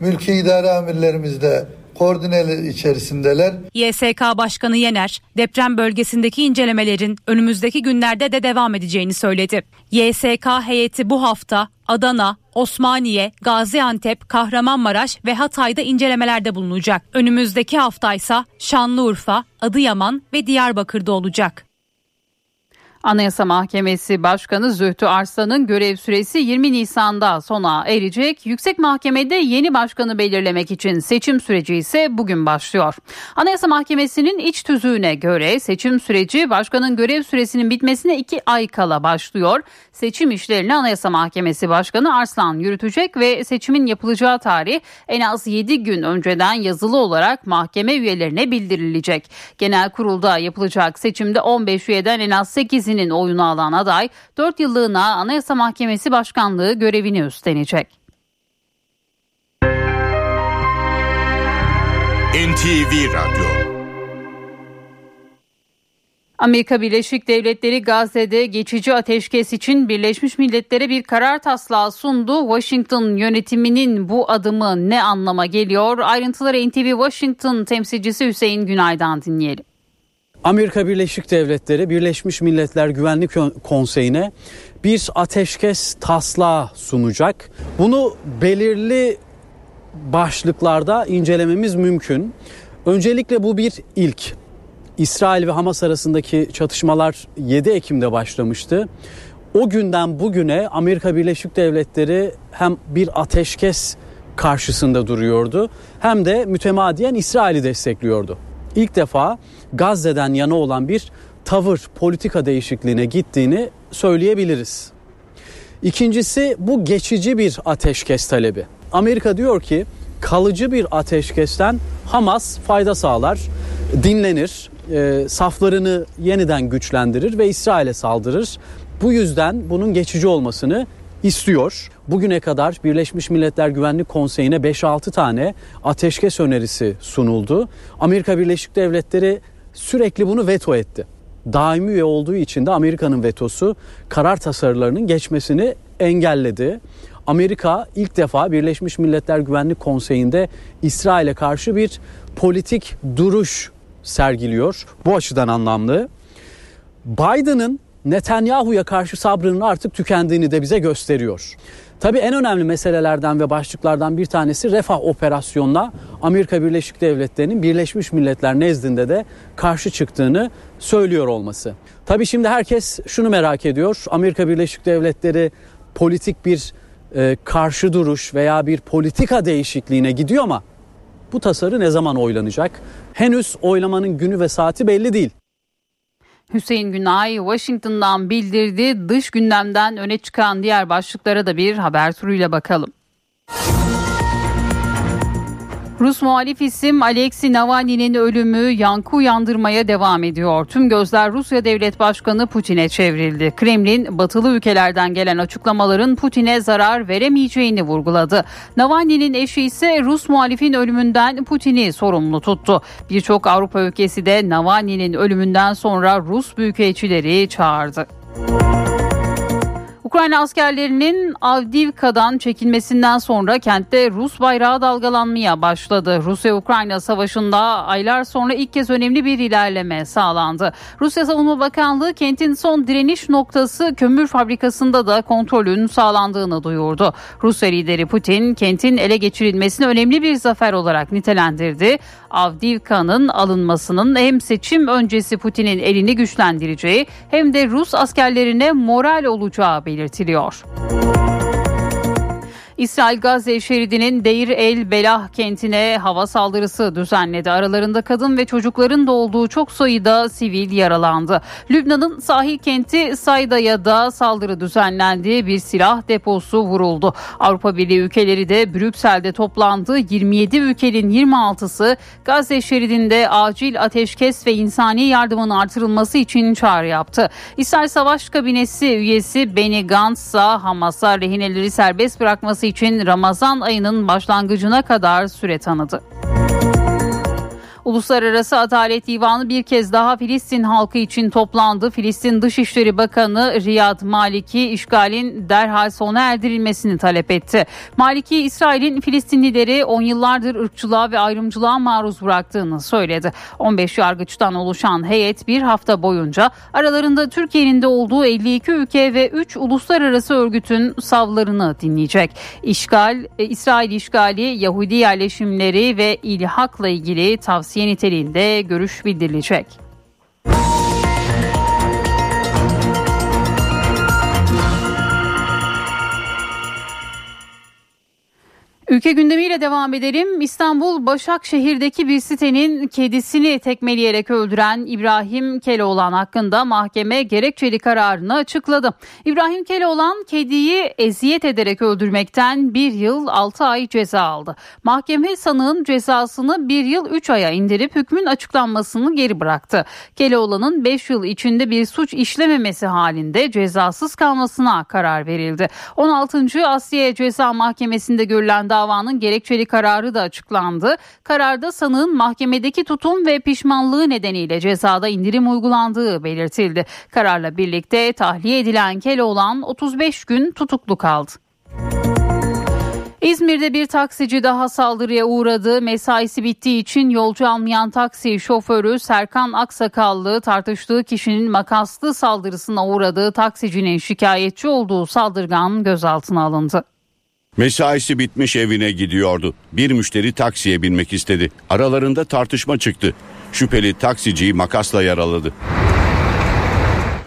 Mülki idare amirlerimiz de koordineli içerisindeler. YSK Başkanı Yener, deprem bölgesindeki incelemelerin önümüzdeki günlerde de devam edeceğini söyledi. YSK heyeti bu hafta Adana, Osmaniye, Gaziantep, Kahramanmaraş ve Hatay'da incelemelerde bulunacak. Önümüzdeki haftaysa Şanlıurfa, Adıyaman ve Diyarbakır'da olacak. Anayasa Mahkemesi Başkanı Zühtü Arslan'ın görev süresi 20 Nisan'da sona erecek. Yüksek Mahkemede yeni başkanı belirlemek için seçim süreci ise bugün başlıyor. Anayasa Mahkemesi'nin iç tüzüğüne göre seçim süreci başkanın görev süresinin bitmesine 2 ay kala başlıyor. Seçim işlerini Anayasa Mahkemesi Başkanı Arslan yürütecek ve seçimin yapılacağı tarih en az 7 gün önceden yazılı olarak mahkeme üyelerine bildirilecek. Genel kurulda yapılacak seçimde 15 üyeden en az 8 Partisi'nin oyunu alan aday 4 yıllığına Anayasa Mahkemesi Başkanlığı görevini üstlenecek. NTV Radyo Amerika Birleşik Devletleri Gazze'de geçici ateşkes için Birleşmiş Milletler'e bir karar taslağı sundu. Washington yönetiminin bu adımı ne anlama geliyor? Ayrıntıları NTV Washington temsilcisi Hüseyin Günay'dan dinleyelim. Amerika Birleşik Devletleri Birleşmiş Milletler Güvenlik Konseyi'ne bir ateşkes taslağı sunacak. Bunu belirli başlıklarda incelememiz mümkün. Öncelikle bu bir ilk. İsrail ve Hamas arasındaki çatışmalar 7 Ekim'de başlamıştı. O günden bugüne Amerika Birleşik Devletleri hem bir ateşkes karşısında duruyordu hem de mütemadiyen İsrail'i destekliyordu ilk defa Gazze'den yana olan bir tavır, politika değişikliğine gittiğini söyleyebiliriz. İkincisi bu geçici bir ateşkes talebi. Amerika diyor ki kalıcı bir ateşkesten Hamas fayda sağlar, dinlenir, e, saflarını yeniden güçlendirir ve İsrail'e saldırır. Bu yüzden bunun geçici olmasını istiyor. Bugüne kadar Birleşmiş Milletler Güvenlik Konseyi'ne 5-6 tane ateşkes önerisi sunuldu. Amerika Birleşik Devletleri sürekli bunu veto etti. Daimi üye olduğu için de Amerika'nın vetosu karar tasarılarının geçmesini engelledi. Amerika ilk defa Birleşmiş Milletler Güvenlik Konseyi'nde İsrail'e karşı bir politik duruş sergiliyor. Bu açıdan anlamlı. Biden'ın Netanyahu'ya karşı sabrının artık tükendiğini de bize gösteriyor. Tabii en önemli meselelerden ve başlıklardan bir tanesi Refah operasyonuna Amerika Birleşik Devletleri'nin Birleşmiş Milletler nezdinde de karşı çıktığını söylüyor olması. Tabii şimdi herkes şunu merak ediyor. Amerika Birleşik Devletleri politik bir e, karşı duruş veya bir politika değişikliğine gidiyor ama bu tasarı ne zaman oylanacak? Henüz oylamanın günü ve saati belli değil. Hüseyin Günay Washington'dan bildirdi. Dış gündemden öne çıkan diğer başlıklara da bir haber turuyla bakalım. Rus muhalif isim Alexei Navalny'nin ölümü yankı uyandırmaya devam ediyor. Tüm gözler Rusya Devlet Başkanı Putin'e çevrildi. Kremlin batılı ülkelerden gelen açıklamaların Putin'e zarar veremeyeceğini vurguladı. Navalny'nin eşi ise Rus muhalifin ölümünden Putin'i sorumlu tuttu. Birçok Avrupa ülkesi de Navalny'nin ölümünden sonra Rus büyükelçileri çağırdı. Ukrayna askerlerinin Avdivka'dan çekilmesinden sonra kentte Rus bayrağı dalgalanmaya başladı. Rusya-Ukrayna savaşında aylar sonra ilk kez önemli bir ilerleme sağlandı. Rusya Savunma Bakanlığı kentin son direniş noktası kömür fabrikasında da kontrolün sağlandığını duyurdu. Rusya lideri Putin kentin ele geçirilmesini önemli bir zafer olarak nitelendirdi. Avdivka'nın alınmasının hem seçim öncesi Putin'in elini güçlendireceği hem de Rus askerlerine moral olacağı belirtiliyor. İsrail Gazze şeridinin Deir el Belah kentine hava saldırısı düzenledi. Aralarında kadın ve çocukların da olduğu çok sayıda sivil yaralandı. Lübnan'ın sahil kenti Sayda'ya da saldırı düzenlendi. Bir silah deposu vuruldu. Avrupa Birliği ülkeleri de Brüksel'de toplandı. 27 ülkenin 26'sı Gazze şeridinde acil ateşkes ve insani yardımın artırılması için çağrı yaptı. İsrail Savaş Kabinesi üyesi Benny Gantz Hamas'a rehineleri serbest bırakması için Ramazan ayının başlangıcına kadar süre tanıdı. Uluslararası Adalet Divanı bir kez daha Filistin halkı için toplandı. Filistin Dışişleri Bakanı Riyad Maliki işgalin derhal sona erdirilmesini talep etti. Maliki İsrail'in Filistin lideri 10 yıllardır ırkçılığa ve ayrımcılığa maruz bıraktığını söyledi. 15 yargıçtan oluşan heyet bir hafta boyunca aralarında Türkiye'nin de olduğu 52 ülke ve 3 uluslararası örgütün savlarını dinleyecek. İşgal, e, İsrail işgali, Yahudi yerleşimleri ve ilhakla ilgili tavsiye niteliğinde görüş bildirilecek. Ülke gündemiyle devam edelim. İstanbul Başakşehir'deki bir sitenin kedisini tekmeleyerek öldüren İbrahim Keloğlan hakkında mahkeme gerekçeli kararını açıkladı. İbrahim Keloğlan kediyi eziyet ederek öldürmekten bir yıl 6 ay ceza aldı. Mahkeme sanığın cezasını bir yıl 3 aya indirip hükmün açıklanmasını geri bıraktı. Keloğlan'ın 5 yıl içinde bir suç işlememesi halinde cezasız kalmasına karar verildi. 16. Asliye Ceza Mahkemesi'nde görülen davanın gerekçeli kararı da açıklandı. Kararda sanığın mahkemedeki tutum ve pişmanlığı nedeniyle cezada indirim uygulandığı belirtildi. Kararla birlikte tahliye edilen Keloğlan 35 gün tutuklu kaldı. İzmir'de bir taksici daha saldırıya uğradı. Mesaisi bittiği için yolcu almayan taksi şoförü Serkan Aksakallı tartıştığı kişinin makaslı saldırısına uğradığı taksicinin şikayetçi olduğu saldırgan gözaltına alındı. Mesaisi bitmiş evine gidiyordu. Bir müşteri taksiye binmek istedi. Aralarında tartışma çıktı. Şüpheli taksiciyi makasla yaraladı.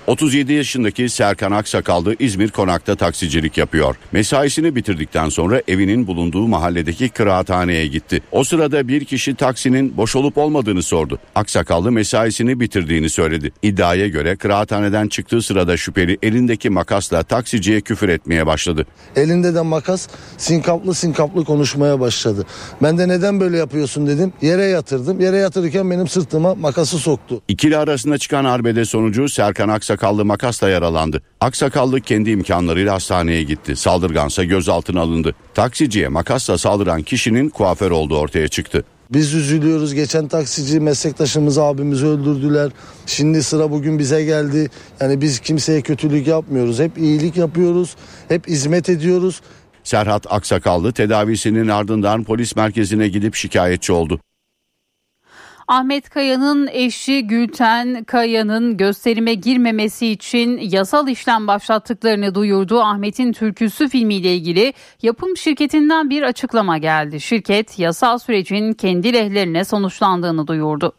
37 yaşındaki Serkan Aksakallı İzmir Konak'ta taksicilik yapıyor. Mesaisini bitirdikten sonra evinin bulunduğu mahalledeki kıraathaneye gitti. O sırada bir kişi taksinin boş olup olmadığını sordu. Aksakallı mesaisini bitirdiğini söyledi. İddiaya göre kıraathaneden çıktığı sırada şüpheli elindeki makasla taksiciye küfür etmeye başladı. Elinde de makas sinkaplı sinkaplı konuşmaya başladı. Ben de neden böyle yapıyorsun dedim. Yere yatırdım. Yere yatırırken benim sırtıma makası soktu. İkili arasında çıkan arbede sonucu Serkan Aksakallı Aksakallı makasla yaralandı. Aksakallı kendi imkanlarıyla hastaneye gitti. Saldırgansa gözaltına alındı. Taksiciye makasla saldıran kişinin kuaför olduğu ortaya çıktı. Biz üzülüyoruz. Geçen taksici meslektaşımız abimizi öldürdüler. Şimdi sıra bugün bize geldi. Yani biz kimseye kötülük yapmıyoruz. Hep iyilik yapıyoruz. Hep hizmet ediyoruz. Serhat Aksakallı tedavisinin ardından polis merkezine gidip şikayetçi oldu. Ahmet Kaya'nın eşi Gülten Kaya'nın gösterime girmemesi için yasal işlem başlattıklarını duyurdu. Ahmet'in Türküsü filmiyle ilgili yapım şirketinden bir açıklama geldi. Şirket yasal sürecin kendi lehlerine sonuçlandığını duyurdu.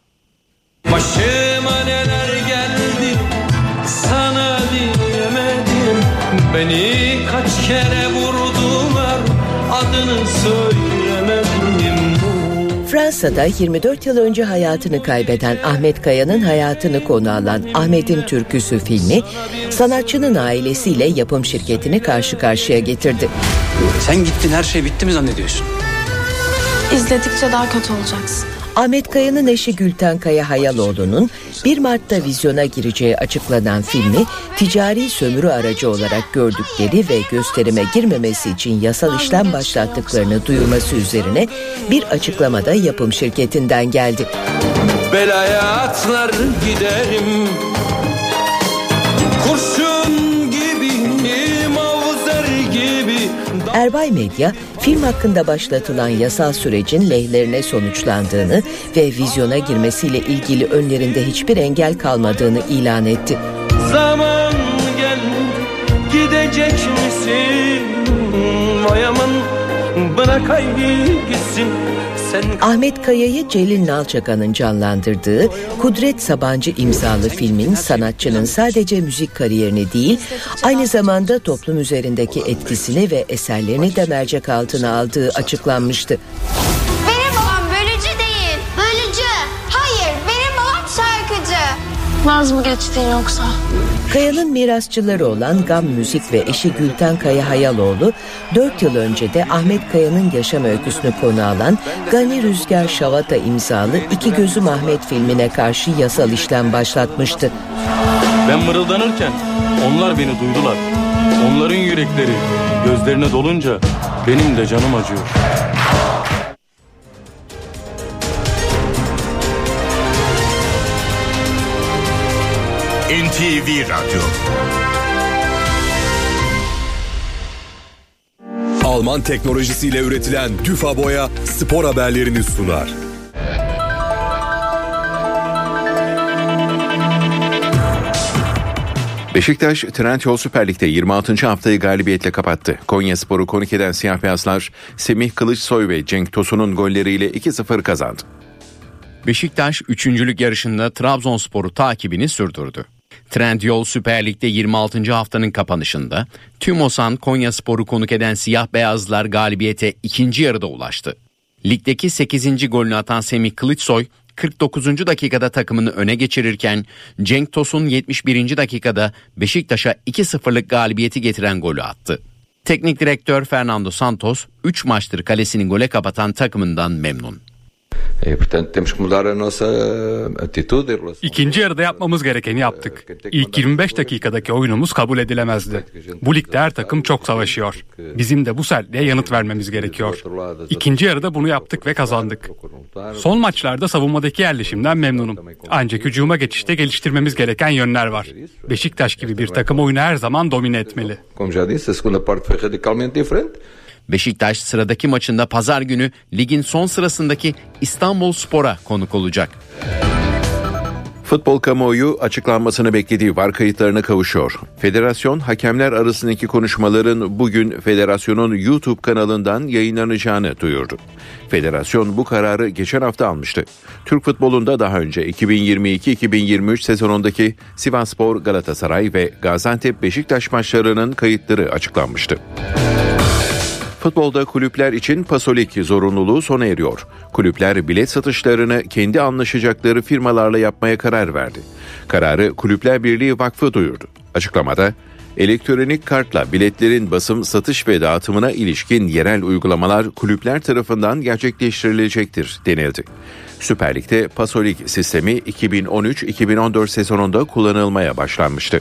Başıma neler geldi sana diyemedim Beni kaç kere vurdular adını söylemedim Fransa'da 24 yıl önce hayatını kaybeden Ahmet Kaya'nın hayatını konu alan Ahmet'in Türküsü filmi sanatçının ailesiyle yapım şirketini karşı karşıya getirdi. Sen gittin her şey bitti mi zannediyorsun? İzledikçe daha kötü olacaksın. Ahmet Kaya'nın eşi Gülten Kaya Hayaloğlu'nun 1 Mart'ta vizyona gireceği açıklanan filmi ticari sömürü aracı olarak gördükleri ve gösterime girmemesi için yasal işlem başlattıklarını duyurması üzerine bir açıklamada yapım şirketinden geldi. Belaya atlar giderim Erbay Medya, film hakkında başlatılan yasal sürecin lehlerine sonuçlandığını ve vizyona girmesiyle ilgili önlerinde hiçbir engel kalmadığını ilan etti. Zaman gel gidecek misin? Vay aman gitsin. Sen Ahmet Kaya'yı Celil Nalçakan'ın canlandırdığı Kudret Sabancı imzalı filmin sanatçının sadece müzik kariyerini değil, aynı zamanda toplum üzerindeki etkisini ve eserlerini de mercek altına aldığı açıklanmıştı. Benim babam bölücü değil. Bölücü. Hayır benim babam şarkıcı. Vaz mı geçtin yoksa? Kaya'nın mirasçıları olan Gam Müzik ve eşi Gülten Kaya Hayaloğlu 4 yıl önce de Ahmet Kaya'nın yaşam öyküsünü konu alan Gani Rüzgar Şavata imzalı İki Gözüm Ahmet filmine karşı yasal işlem başlatmıştı. Ben mırıldanırken onlar beni duydular. Onların yürekleri gözlerine dolunca benim de canım acıyor. NTV Radyo Alman teknolojisiyle üretilen Düfa Boya spor haberlerini sunar. Beşiktaş Trendyol Süper Lig'de 26. haftayı galibiyetle kapattı. Konya Sporu konuk eden siyah beyazlar Semih Kılıçsoy ve Cenk Tosun'un golleriyle 2-0 kazandı. Beşiktaş üçüncülük yarışında Trabzonspor'u takibini sürdürdü. Trendyol Süper Lig'de 26. haftanın kapanışında Tümosan Konya Sporu konuk eden siyah beyazlar galibiyete ikinci yarıda ulaştı. Ligdeki 8. golünü atan Semih Kılıçsoy 49. dakikada takımını öne geçirirken Cenk Tosun 71. dakikada Beşiktaş'a 2-0'lık galibiyeti getiren golü attı. Teknik direktör Fernando Santos 3 maçtır kalesini gole kapatan takımından memnun. İkinci yarıda yapmamız gerekeni yaptık. İlk 25 dakikadaki oyunumuz kabul edilemezdi. Bu ligde her takım çok savaşıyor. Bizim de bu sertliğe yanıt vermemiz gerekiyor. İkinci yarıda bunu yaptık ve kazandık. Son maçlarda savunmadaki yerleşimden memnunum. Ancak hücuma geçişte geliştirmemiz gereken yönler var. Beşiktaş gibi bir takım oyunu her zaman domine etmeli. Beşiktaş sıradaki maçında pazar günü ligin son sırasındaki İstanbul Spor'a konuk olacak. Futbol kamuoyu açıklanmasını beklediği var kayıtlarına kavuşuyor. Federasyon hakemler arasındaki konuşmaların bugün federasyonun YouTube kanalından yayınlanacağını duyurdu. Federasyon bu kararı geçen hafta almıştı. Türk futbolunda daha önce 2022-2023 sezonundaki Sivasspor, Galatasaray ve Gaziantep Beşiktaş maçlarının kayıtları açıklanmıştı. Futbolda kulüpler için pasolik zorunluluğu sona eriyor. Kulüpler bilet satışlarını kendi anlaşacakları firmalarla yapmaya karar verdi. Kararı Kulüpler Birliği Vakfı duyurdu. Açıklamada elektronik kartla biletlerin basım, satış ve dağıtımına ilişkin yerel uygulamalar kulüpler tarafından gerçekleştirilecektir denildi. Süper Lig'de pasolik sistemi 2013-2014 sezonunda kullanılmaya başlanmıştı.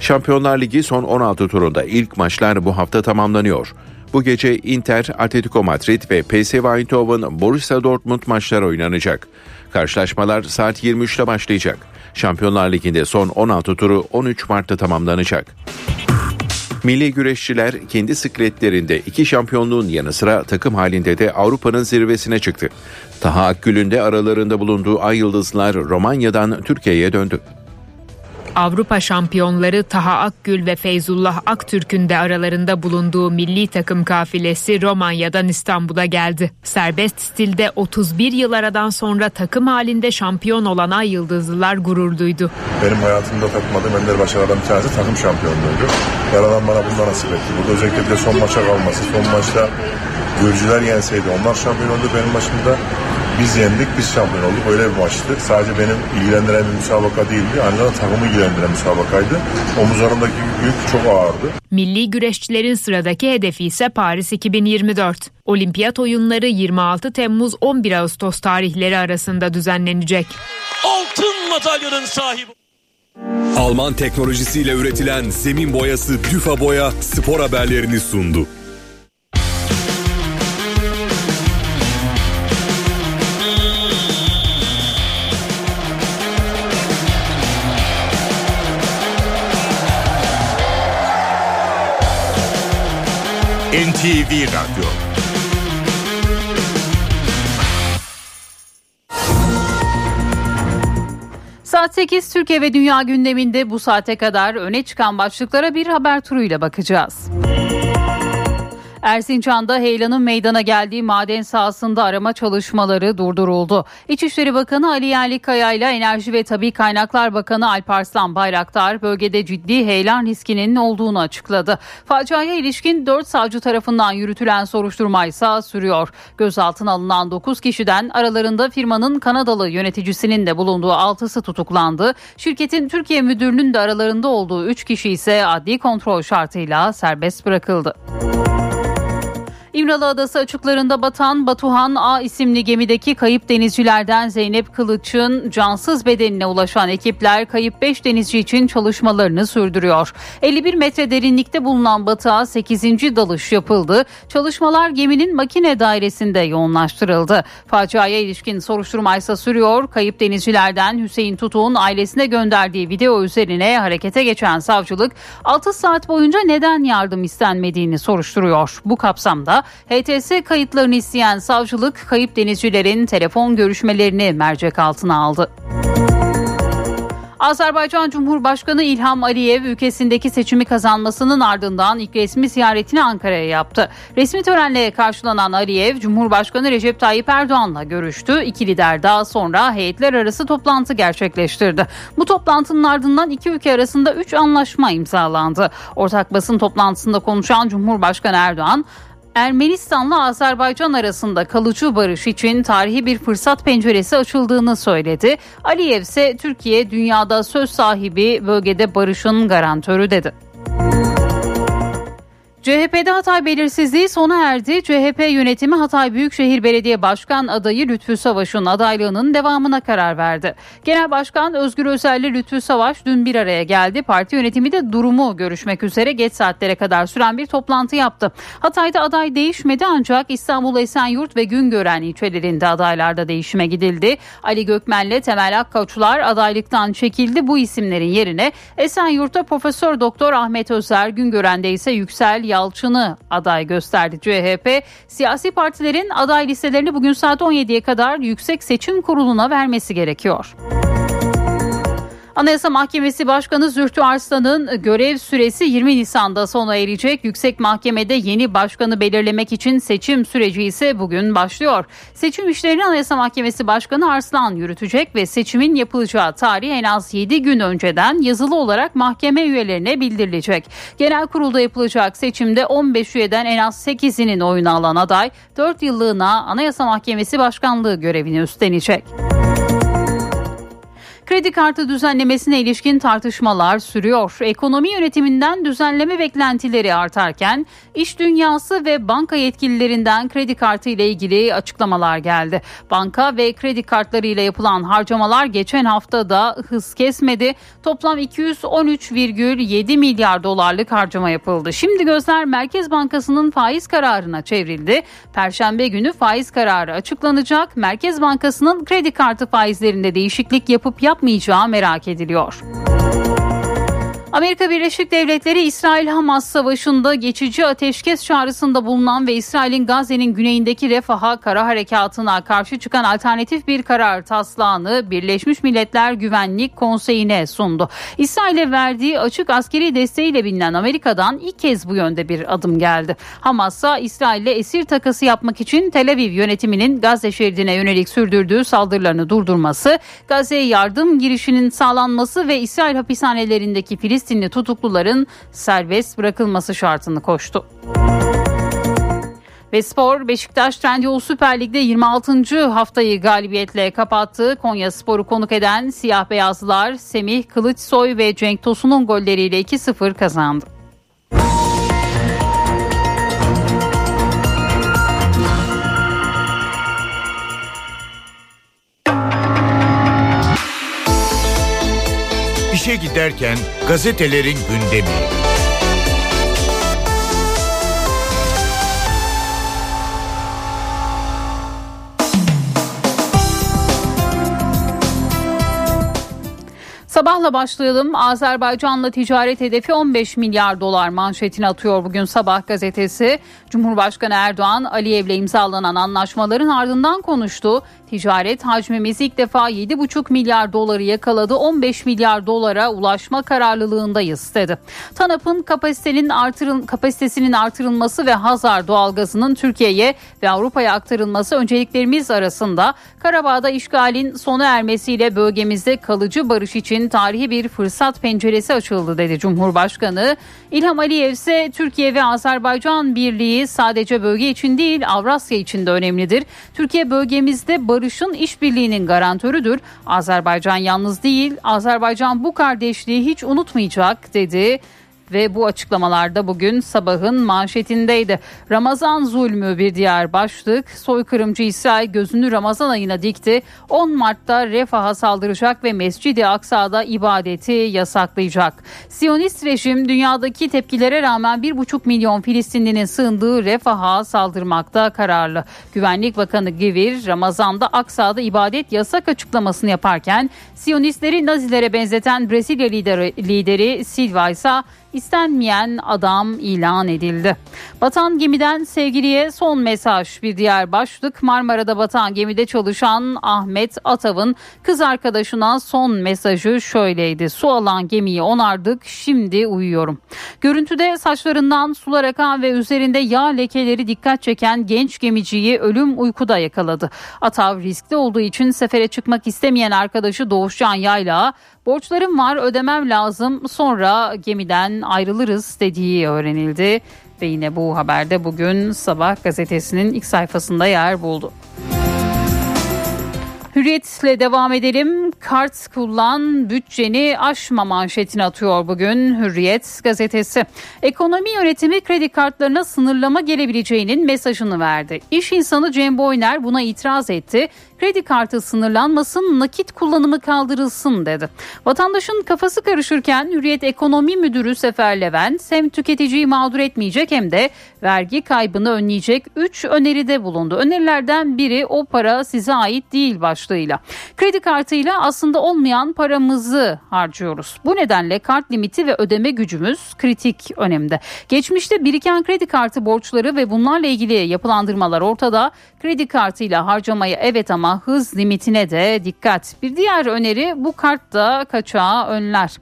Şampiyonlar Ligi son 16 turunda ilk maçlar bu hafta tamamlanıyor. Bu gece Inter, Atletico Madrid ve PSV Eindhoven Borussia Dortmund maçları oynanacak. Karşılaşmalar saat 23'te başlayacak. Şampiyonlar Ligi'nde son 16 turu 13 Mart'ta tamamlanacak. Milli güreşçiler kendi sikletlerinde iki şampiyonluğun yanı sıra takım halinde de Avrupa'nın zirvesine çıktı. Taha Akgül'ün de aralarında bulunduğu Ay Yıldızlar Romanya'dan Türkiye'ye döndü. Avrupa şampiyonları Taha Akgül ve Feyzullah Aktürk'ün de aralarında bulunduğu milli takım kafilesi Romanya'dan İstanbul'a geldi. Serbest stilde 31 yıl aradan sonra takım halinde şampiyon olan Ay Yıldızlılar gurur duydu. Benim hayatımda takmadığım ender başarılardan bir tanesi takım şampiyonluğuydu. Yaradan bana bunu nasip etti. Burada özellikle de son maça kalması. Son maçta Gürcüler yenseydi onlar şampiyon oldu. Benim maçımda biz yendik, biz şampiyon olduk. Öyle bir maçtı. Sadece benim ilgilendiren bir müsabaka değildi. Aynı zamanda takımı ilgilendiren müsabakaydı. Omuzlarındaki yük çok ağırdı. Milli güreşçilerin sıradaki hedefi ise Paris 2024. Olimpiyat oyunları 26 Temmuz 11 Ağustos tarihleri arasında düzenlenecek. Altın madalyanın sahibi. Alman teknolojisiyle üretilen zemin boyası Düfa Boya spor haberlerini sundu. NTV Radyo Saat 8 Türkiye ve Dünya gündeminde bu saate kadar öne çıkan başlıklara bir haber turuyla bakacağız. Erzincan'da heyelanın meydana geldiği maden sahasında arama çalışmaları durduruldu. İçişleri Bakanı Ali Yerlikaya ile Enerji ve Tabi Kaynaklar Bakanı Alparslan Bayraktar bölgede ciddi heyelan riskinin olduğunu açıkladı. Faciaya ilişkin 4 savcı tarafından yürütülen soruşturma ise sürüyor. Gözaltına alınan 9 kişiden aralarında firmanın Kanadalı yöneticisinin de bulunduğu 6'sı tutuklandı. Şirketin Türkiye müdürünün de aralarında olduğu 3 kişi ise adli kontrol şartıyla serbest bırakıldı. İmralı Adası açıklarında batan Batuhan A isimli gemideki kayıp denizcilerden Zeynep Kılıç'ın cansız bedenine ulaşan ekipler kayıp 5 denizci için çalışmalarını sürdürüyor. 51 metre derinlikte bulunan batığa 8. dalış yapıldı. Çalışmalar geminin makine dairesinde yoğunlaştırıldı. Faciaya ilişkin soruşturma ise sürüyor. Kayıp denizcilerden Hüseyin Tutuk'un ailesine gönderdiği video üzerine harekete geçen savcılık 6 saat boyunca neden yardım istenmediğini soruşturuyor. Bu kapsamda HTS kayıtlarını isteyen savcılık kayıp denizcilerin telefon görüşmelerini mercek altına aldı. Azerbaycan Cumhurbaşkanı İlham Aliyev ülkesindeki seçimi kazanmasının ardından ilk resmi ziyaretini Ankara'ya yaptı. Resmi törenle karşılanan Aliyev, Cumhurbaşkanı Recep Tayyip Erdoğan'la görüştü. İki lider daha sonra heyetler arası toplantı gerçekleştirdi. Bu toplantının ardından iki ülke arasında üç anlaşma imzalandı. Ortak basın toplantısında konuşan Cumhurbaşkanı Erdoğan, Ermenistan'la Azerbaycan arasında kalıcı barış için tarihi bir fırsat penceresi açıldığını söyledi. Aliyev ise Türkiye dünyada söz sahibi bölgede barışın garantörü dedi. CHP'de Hatay belirsizliği sona erdi. CHP yönetimi Hatay Büyükşehir Belediye Başkan adayı Lütfü Savaş'ın adaylığının devamına karar verdi. Genel Başkan Özgür Özel ile Lütfü Savaş dün bir araya geldi. Parti yönetimi de durumu görüşmek üzere geç saatlere kadar süren bir toplantı yaptı. Hatay'da aday değişmedi ancak İstanbul Esenyurt ve Güngören ilçelerinde adaylarda değişime gidildi. Ali Gökmen'le Temel Akkaçlar adaylıktan çekildi. Bu isimlerin yerine Esenyurt'ta Profesör Doktor Ahmet Özer, Güngören'de ise Yüksel Yalçın'ı aday gösterdi CHP. Siyasi partilerin aday listelerini bugün saat 17'ye kadar Yüksek Seçim Kurulu'na vermesi gerekiyor. Anayasa Mahkemesi Başkanı Zühtü Arslan'ın görev süresi 20 Nisan'da sona erecek. Yüksek Mahkemede yeni başkanı belirlemek için seçim süreci ise bugün başlıyor. Seçim işlerini Anayasa Mahkemesi Başkanı Arslan yürütecek ve seçimin yapılacağı tarih en az 7 gün önceden yazılı olarak mahkeme üyelerine bildirilecek. Genel kurulda yapılacak seçimde 15 üyeden en az 8'inin oyunu alan aday 4 yıllığına Anayasa Mahkemesi Başkanlığı görevini üstlenecek. Kredi kartı düzenlemesine ilişkin tartışmalar sürüyor. Ekonomi yönetiminden düzenleme beklentileri artarken iş dünyası ve banka yetkililerinden kredi kartı ile ilgili açıklamalar geldi. Banka ve kredi kartları ile yapılan harcamalar geçen hafta da hız kesmedi. Toplam 213,7 milyar dolarlık harcama yapıldı. Şimdi gözler Merkez Bankası'nın faiz kararına çevrildi. Perşembe günü faiz kararı açıklanacak. Merkez Bankası'nın kredi kartı faizlerinde değişiklik yapıp yap yapmayacağı merak ediliyor. Amerika Birleşik Devletleri İsrail-Hamas savaşında geçici ateşkes çağrısında bulunan ve İsrail'in Gazze'nin güneyindeki Refah'a kara harekatına karşı çıkan alternatif bir karar taslağını Birleşmiş Milletler Güvenlik Konseyi'ne sundu. İsrail'e verdiği açık askeri desteğiyle bilinen Amerika'dan ilk kez bu yönde bir adım geldi. Hamas'a İsrail'le esir takası yapmak için Tel Aviv yönetiminin Gazze şeridine yönelik sürdürdüğü saldırılarını durdurması, Gazze'ye yardım girişinin sağlanması ve İsrail hapishanelerindeki Filistin Filistinli tutukluların serbest bırakılması şartını koştu. Ve spor Beşiktaş Trendyol Süper Lig'de 26. haftayı galibiyetle kapattı. Konya Spor'u konuk eden siyah beyazlılar Semih Kılıçsoy ve Cenk Tosun'un golleriyle 2-0 kazandı. İşe giderken gazetelerin gündemi. Sabahla başlayalım. Azerbaycan'la ticaret hedefi 15 milyar dolar manşetini atıyor bugün Sabah gazetesi. Cumhurbaşkanı Erdoğan Aliyev'le imzalanan anlaşmaların ardından konuştu. Ticaret hacmimiz ilk defa 7,5 milyar doları yakaladı. 15 milyar dolara ulaşma kararlılığındayız dedi. TANAP'ın kapasitenin artırıl kapasitesinin artırılması ve Hazar doğalgazının Türkiye'ye ve Avrupa'ya aktarılması önceliklerimiz arasında. Karabağ'da işgalin sona ermesiyle bölgemizde kalıcı barış için tarihi bir fırsat penceresi açıldı dedi Cumhurbaşkanı. İlham Aliyev ise Türkiye ve Azerbaycan birliği sadece bölge için değil Avrasya için de önemlidir. Türkiye bölgemizde barışın işbirliğinin garantörüdür. Azerbaycan yalnız değil, Azerbaycan bu kardeşliği hiç unutmayacak dedi ve bu açıklamalarda bugün sabahın manşetindeydi. Ramazan zulmü bir diğer başlık. Soykırımcı İsrail gözünü Ramazan ayına dikti. 10 Mart'ta Refah'a saldıracak ve Mescid-i Aksa'da ibadeti yasaklayacak. Siyonist rejim dünyadaki tepkilere rağmen 1,5 milyon Filistinlinin sığındığı Refah'a saldırmakta kararlı. Güvenlik Bakanı Givir Ramazan'da Aksa'da ibadet yasak açıklamasını yaparken Siyonistleri Nazilere benzeten Brezilya lideri, lideri Silva ise istenmeyen adam ilan edildi. Batan gemiden sevgiliye son mesaj bir diğer başlık Marmara'da batan gemide çalışan Ahmet Atav'ın kız arkadaşına son mesajı şöyleydi. Su alan gemiyi onardık şimdi uyuyorum. Görüntüde saçlarından sular akan ve üzerinde yağ lekeleri dikkat çeken genç gemiciyi ölüm uykuda yakaladı. Atav riskli olduğu için sefere çıkmak istemeyen arkadaşı Doğuşcan Yayla borçlarım var ödemem lazım sonra gemiden ayrılırız dediği öğrenildi. Ve yine bu haberde bugün Sabah gazetesinin ilk sayfasında yer buldu. Hürriyetle devam edelim. Kart kullan bütçeni aşma manşetini atıyor bugün Hürriyet gazetesi. Ekonomi yönetimi kredi kartlarına sınırlama gelebileceğinin mesajını verdi. İş insanı Cem Boyner buna itiraz etti. Kredi kartı sınırlanmasın, nakit kullanımı kaldırılsın dedi. Vatandaşın kafası karışırken Hürriyet Ekonomi Müdürü Sefer Levent hem tüketiciyi mağdur etmeyecek hem de vergi kaybını önleyecek 3 öneride bulundu. Önerilerden biri o para size ait değil başlığıyla. Kredi kartıyla aslında olmayan paramızı harcıyoruz. Bu nedenle kart limiti ve ödeme gücümüz kritik önemde. Geçmişte biriken kredi kartı borçları ve bunlarla ilgili yapılandırmalar ortada. Kredi kartıyla harcamaya evet ama hız limitine de dikkat. Bir diğer öneri bu kart da kaçağı önler.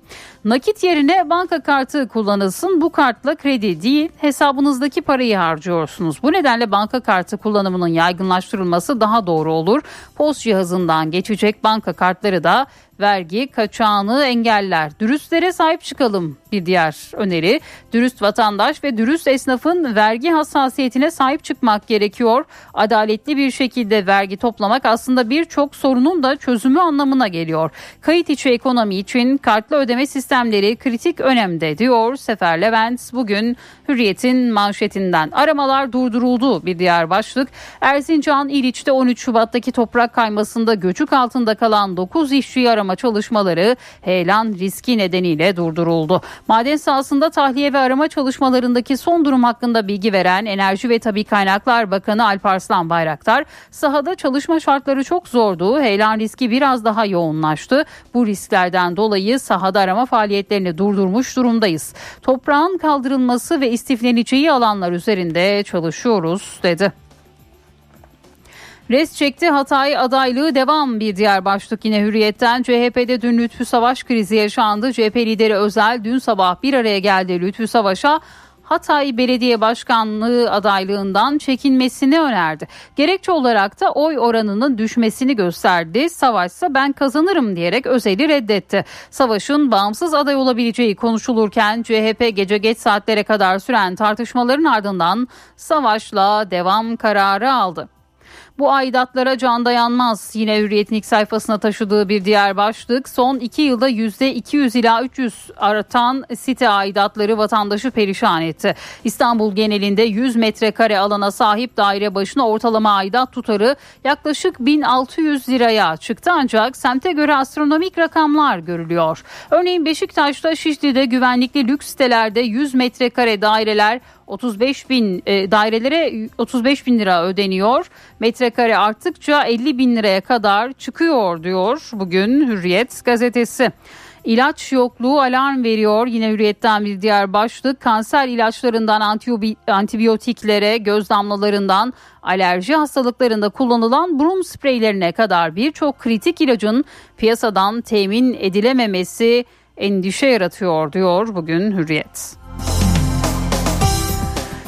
Nakit yerine banka kartı kullanılsın. Bu kartla kredi değil hesabınızdaki parayı harcıyorsunuz. Bu nedenle banka kartı kullanımının yaygınlaştırılması daha doğru olur. Post cihazından geçecek banka kartları da vergi kaçağını engeller. Dürüstlere sahip çıkalım bir diğer öneri. Dürüst vatandaş ve dürüst esnafın vergi hassasiyetine sahip çıkmak gerekiyor. Adaletli bir şekilde vergi toplamak aslında birçok sorunun da çözümü anlamına geliyor. Kayıt içi ekonomi için kartlı ödeme sistemleri kritik önemde diyor. Sefer Levent bugün Hürriyet'in manşetinden. Aramalar durduruldu bir diğer başlık. Erzincan İliç'te 13 Şubat'taki toprak kaymasında göçük altında kalan 9 işçiyi arama çalışmaları heyelan riski nedeniyle durduruldu. Maden sahasında tahliye ve arama çalışmalarındaki son durum hakkında bilgi veren Enerji ve Tabi Kaynaklar Bakanı Alparslan Bayraktar, sahada çalışma şartları çok zordu, heyelan riski biraz daha yoğunlaştı. Bu risklerden dolayı sahada arama faaliyetlerini durdurmuş durumdayız. Toprağın kaldırılması ve istifleneceği alanlar üzerinde çalışıyoruz dedi. Res çekti Hatay adaylığı devam bir diğer başlık yine hürriyetten. CHP'de dün Lütfü Savaş krizi yaşandı. CHP lideri Özel dün sabah bir araya geldi Lütfü Savaş'a. Hatay Belediye Başkanlığı adaylığından çekinmesini önerdi. Gerekçe olarak da oy oranının düşmesini gösterdi. Savaşsa ben kazanırım diyerek Özel'i reddetti. Savaş'ın bağımsız aday olabileceği konuşulurken CHP gece geç saatlere kadar süren tartışmaların ardından Savaş'la devam kararı aldı. Bu aidatlara can dayanmaz. Yine Hürriyet'in ilk sayfasına taşıdığı bir diğer başlık. Son iki yılda yüzde 200 ila 300 artan site aidatları vatandaşı perişan etti. İstanbul genelinde 100 metrekare alana sahip daire başına ortalama aidat tutarı yaklaşık 1600 liraya çıktı. Ancak semte göre astronomik rakamlar görülüyor. Örneğin Beşiktaş'ta Şişli'de güvenlikli lüks sitelerde 100 metrekare daireler 35 bin e, dairelere 35 bin lira ödeniyor. Metrekare arttıkça 50 bin liraya kadar çıkıyor diyor bugün Hürriyet gazetesi. İlaç yokluğu alarm veriyor. Yine hürriyetten bir diğer başlık. Kanser ilaçlarından antibiyotiklere, göz damlalarından alerji hastalıklarında kullanılan burun spreylerine kadar birçok kritik ilacın piyasadan temin edilememesi endişe yaratıyor diyor bugün Hürriyet.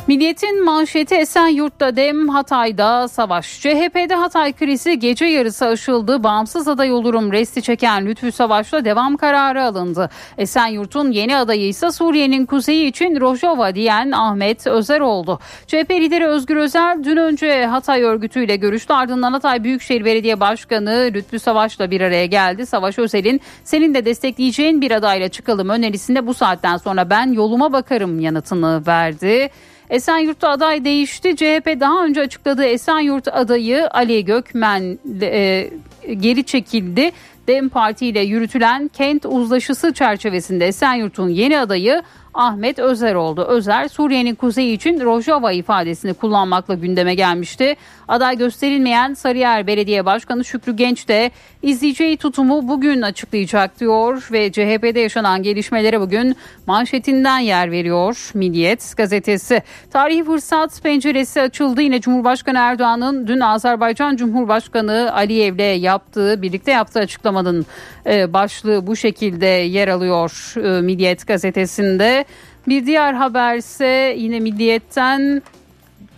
Milliyet'in manşeti Esenyurt'ta dem, Hatay'da savaş. CHP'de Hatay krizi gece yarısı aşıldı. Bağımsız aday olurum resti çeken Lütfü Savaş'ta devam kararı alındı. Esenyurt'un yeni adayı ise Suriye'nin kuzeyi için Rojava diyen Ahmet Özer oldu. CHP lideri Özgür Özel dün önce Hatay örgütüyle görüştü. Ardından Hatay Büyükşehir Belediye Başkanı Lütfü Savaş'la bir araya geldi. Savaş Özel'in senin de destekleyeceğin bir adayla çıkalım önerisinde bu saatten sonra ben yoluma bakarım yanıtını verdi. Esenyurt'ta aday değişti. CHP daha önce açıkladığı Esenyurt adayı Ali Gökmen e, geri çekildi. DEM Parti ile yürütülen kent uzlaşısı çerçevesinde Esenyurt'un yeni adayı Ahmet Özer oldu. Özer Suriye'nin kuzeyi için Rojava ifadesini kullanmakla gündeme gelmişti. Aday gösterilmeyen Sarıyer Belediye Başkanı Şükrü Genç de izleyeceği tutumu bugün açıklayacak diyor ve CHP'de yaşanan gelişmelere bugün manşetinden yer veriyor Milliyet gazetesi. Tarihi fırsat penceresi açıldı. Yine Cumhurbaşkanı Erdoğan'ın dün Azerbaycan Cumhurbaşkanı Aliyev'le yaptığı birlikte yaptığı açıklamanın e, başlığı bu şekilde yer alıyor e, Milliyet gazetesinde. Bir diğer haberse yine Milliyet'ten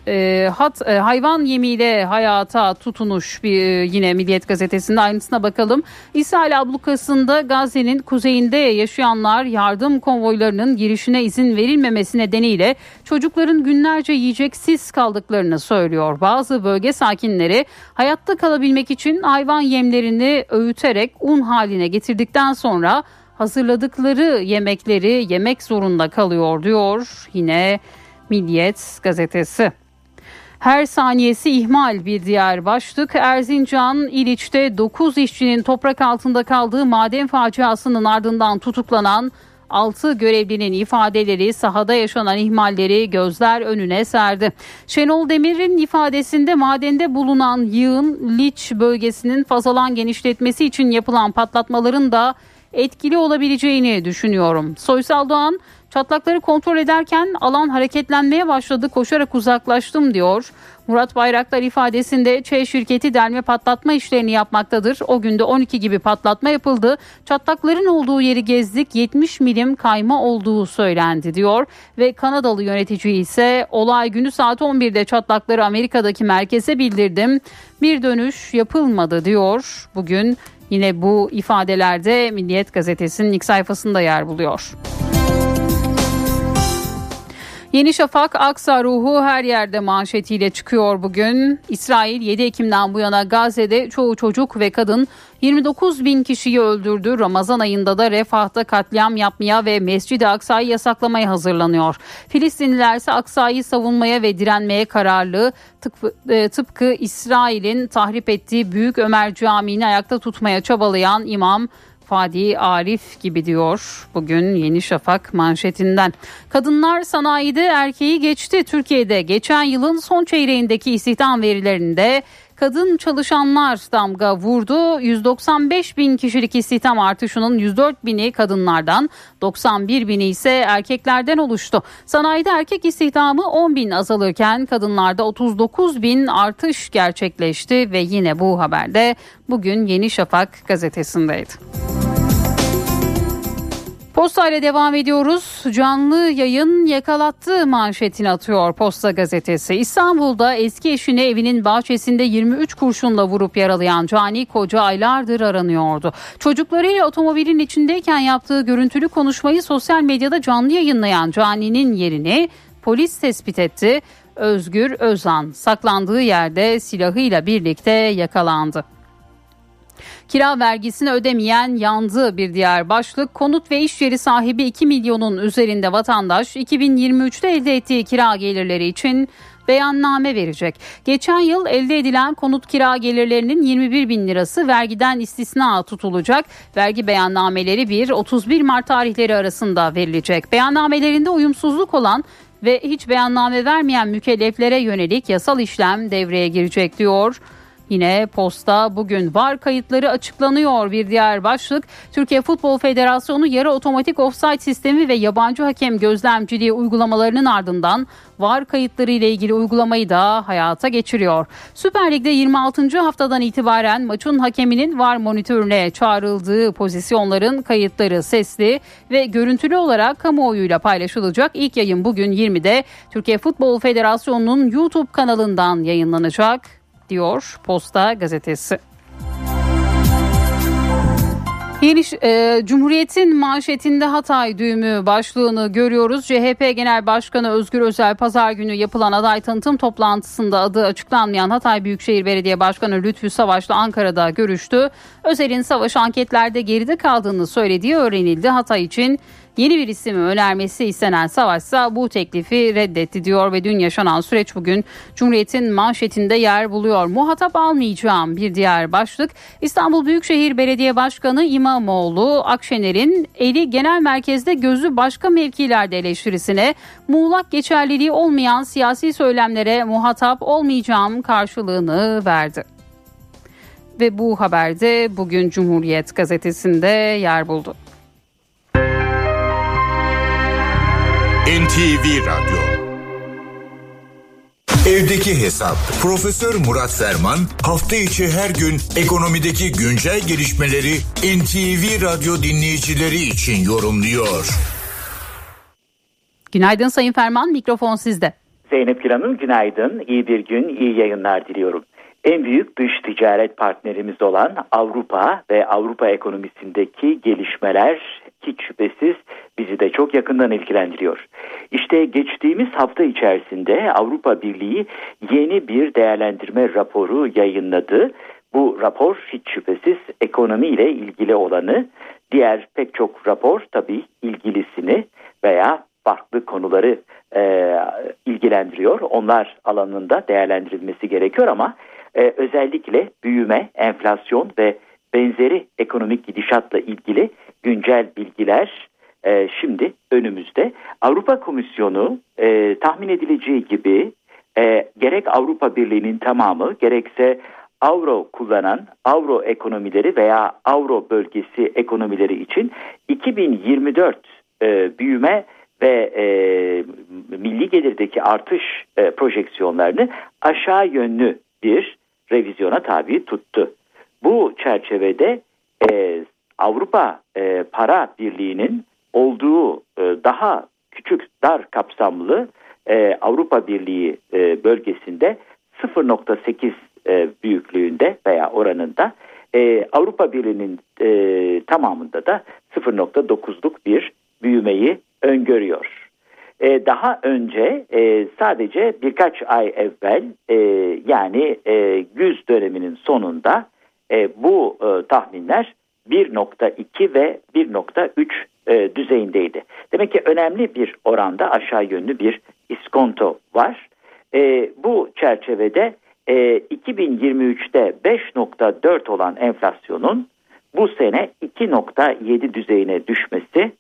e, hat e, hayvan yemiyle hayata tutunuş bir e, yine Milliyet gazetesinde ayrıntısına bakalım. İsrail ablukasında Gazze'nin kuzeyinde yaşayanlar yardım konvoylarının girişine izin verilmemesi nedeniyle çocukların günlerce yiyeceksiz kaldıklarını söylüyor. Bazı bölge sakinleri hayatta kalabilmek için hayvan yemlerini öğüterek un haline getirdikten sonra hazırladıkları yemekleri yemek zorunda kalıyor diyor yine Milliyet gazetesi. Her saniyesi ihmal bir diğer başlık. Erzincan İliç'te 9 işçinin toprak altında kaldığı maden faciasının ardından tutuklanan 6 görevlinin ifadeleri sahada yaşanan ihmalleri gözler önüne serdi. Şenol Demir'in ifadesinde madende bulunan yığın Liç bölgesinin fazalan genişletmesi için yapılan patlatmaların da etkili olabileceğini düşünüyorum. Soysal Doğan çatlakları kontrol ederken alan hareketlenmeye başladı koşarak uzaklaştım diyor. Murat Bayraktar ifadesinde Ç şirketi delme patlatma işlerini yapmaktadır. O günde 12 gibi patlatma yapıldı. Çatlakların olduğu yeri gezdik 70 milim kayma olduğu söylendi diyor. Ve Kanadalı yönetici ise olay günü saat 11'de çatlakları Amerika'daki merkeze bildirdim. Bir dönüş yapılmadı diyor. Bugün Yine bu ifadelerde Milliyet Gazetesi'nin ilk sayfasında yer buluyor. Yeni Şafak Aksa ruhu her yerde manşetiyle çıkıyor bugün. İsrail 7 Ekim'den bu yana Gazze'de çoğu çocuk ve kadın 29 bin kişiyi öldürdü. Ramazan ayında da Refah'ta katliam yapmaya ve Mescid-i Aksa'yı yasaklamaya hazırlanıyor. Filistinliler ise Aksa'yı savunmaya ve direnmeye kararlı. Tıpkı, e, İsrail'in tahrip ettiği Büyük Ömer Camii'ni ayakta tutmaya çabalayan İmam Fadi Arif gibi diyor bugün Yeni Şafak manşetinden. Kadınlar sanayide erkeği geçti. Türkiye'de geçen yılın son çeyreğindeki istihdam verilerinde kadın çalışanlar damga vurdu. 195 bin kişilik istihdam artışının 104 bini kadınlardan 91 bini ise erkeklerden oluştu. Sanayide erkek istihdamı 10 bin azalırken kadınlarda 39 bin artış gerçekleşti ve yine bu haberde bugün Yeni Şafak gazetesindeydi. Posta ile devam ediyoruz. Canlı yayın yakalattı manşetini atıyor Posta gazetesi. İstanbul'da eski eşini evinin bahçesinde 23 kurşunla vurup yaralayan Cani Koca aylardır aranıyordu. Çocuklarıyla otomobilin içindeyken yaptığı görüntülü konuşmayı sosyal medyada canlı yayınlayan Cani'nin yerini polis tespit etti. Özgür Özan saklandığı yerde silahıyla birlikte yakalandı. Kira vergisini ödemeyen yandı bir diğer başlık. Konut ve iş yeri sahibi 2 milyonun üzerinde vatandaş 2023'te elde ettiği kira gelirleri için beyanname verecek. Geçen yıl elde edilen konut kira gelirlerinin 21 bin lirası vergiden istisna tutulacak. Vergi beyannameleri 1-31 Mart tarihleri arasında verilecek. Beyannamelerinde uyumsuzluk olan ve hiç beyanname vermeyen mükelleflere yönelik yasal işlem devreye girecek diyor. Yine posta bugün var kayıtları açıklanıyor bir diğer başlık. Türkiye Futbol Federasyonu yarı otomatik offside sistemi ve yabancı hakem gözlemciliği uygulamalarının ardından var kayıtları ile ilgili uygulamayı da hayata geçiriyor. Süper Lig'de 26. haftadan itibaren maçın hakeminin var monitörüne çağrıldığı pozisyonların kayıtları sesli ve görüntülü olarak kamuoyuyla paylaşılacak. İlk yayın bugün 20'de Türkiye Futbol Federasyonu'nun YouTube kanalından yayınlanacak diyor Posta gazetesi. Yeni e, Cumhuriyet'in manşetinde Hatay düğümü başlığını görüyoruz. CHP Genel Başkanı Özgür Özel pazar günü yapılan aday tanıtım toplantısında adı açıklanmayan Hatay Büyükşehir Belediye Başkanı Lütfü Savaş'la Ankara'da görüştü. Özel'in savaş anketlerde geride kaldığını söylediği öğrenildi. Hatay için Yeni bir ismi önermesi istenen Savaşsa bu teklifi reddetti diyor ve dün yaşanan süreç bugün Cumhuriyet'in manşetinde yer buluyor. Muhatap almayacağım bir diğer başlık. İstanbul Büyükşehir Belediye Başkanı İmamoğlu Akşener'in eli genel merkezde gözü başka mevkilerde eleştirisine muğlak geçerliliği olmayan siyasi söylemlere muhatap olmayacağım karşılığını verdi. Ve bu haberde bugün Cumhuriyet gazetesinde yer buldu. NTV Radyo Evdeki Hesap Profesör Murat Ferman hafta içi her gün ekonomideki güncel gelişmeleri NTV Radyo dinleyicileri için yorumluyor. Günaydın Sayın Ferman mikrofon sizde. Zeynep Güran'ın günaydın, iyi bir gün, iyi yayınlar diliyorum. En büyük dış ticaret partnerimiz olan Avrupa ve Avrupa ekonomisindeki gelişmeler hiç şüphesiz bizi de çok yakından ilgilendiriyor. İşte geçtiğimiz hafta içerisinde Avrupa Birliği yeni bir değerlendirme raporu yayınladı. Bu rapor hiç şüphesiz ekonomi ile ilgili olanı, diğer pek çok rapor tabii ilgilisini veya farklı konuları e, ilgilendiriyor. Onlar alanında değerlendirilmesi gerekiyor ama e, özellikle büyüme, enflasyon ve benzeri ekonomik gidişatla ilgili güncel bilgiler e, şimdi önümüzde. Avrupa Komisyonu e, tahmin edileceği gibi e, gerek Avrupa Birliği'nin tamamı gerekse avro kullanan avro ekonomileri veya avro bölgesi ekonomileri için 2024 e, büyüme ve e, milli gelirdeki artış e, projeksiyonlarını aşağı yönlü bir revizyona tabi tuttu. Bu çerçevede e, Avrupa e, Para Birliği'nin olduğu e, daha küçük dar kapsamlı e, Avrupa Birliği e, bölgesinde 0.8 e, büyüklüğünde veya oranında e, Avrupa Birliği'nin e, tamamında da 0.9'luk bir büyümeyi öngörüyor. E, daha önce e, sadece birkaç ay evvel e, yani e, güz döneminin sonunda e, bu e, tahminler 1.2 ve 1.3 e, düzeyindeydi. Demek ki önemli bir oranda aşağı yönlü bir iskonto var. E, bu çerçevede e, 2023'te 5.4 olan enflasyonun bu sene 2.7 düzeyine düşmesi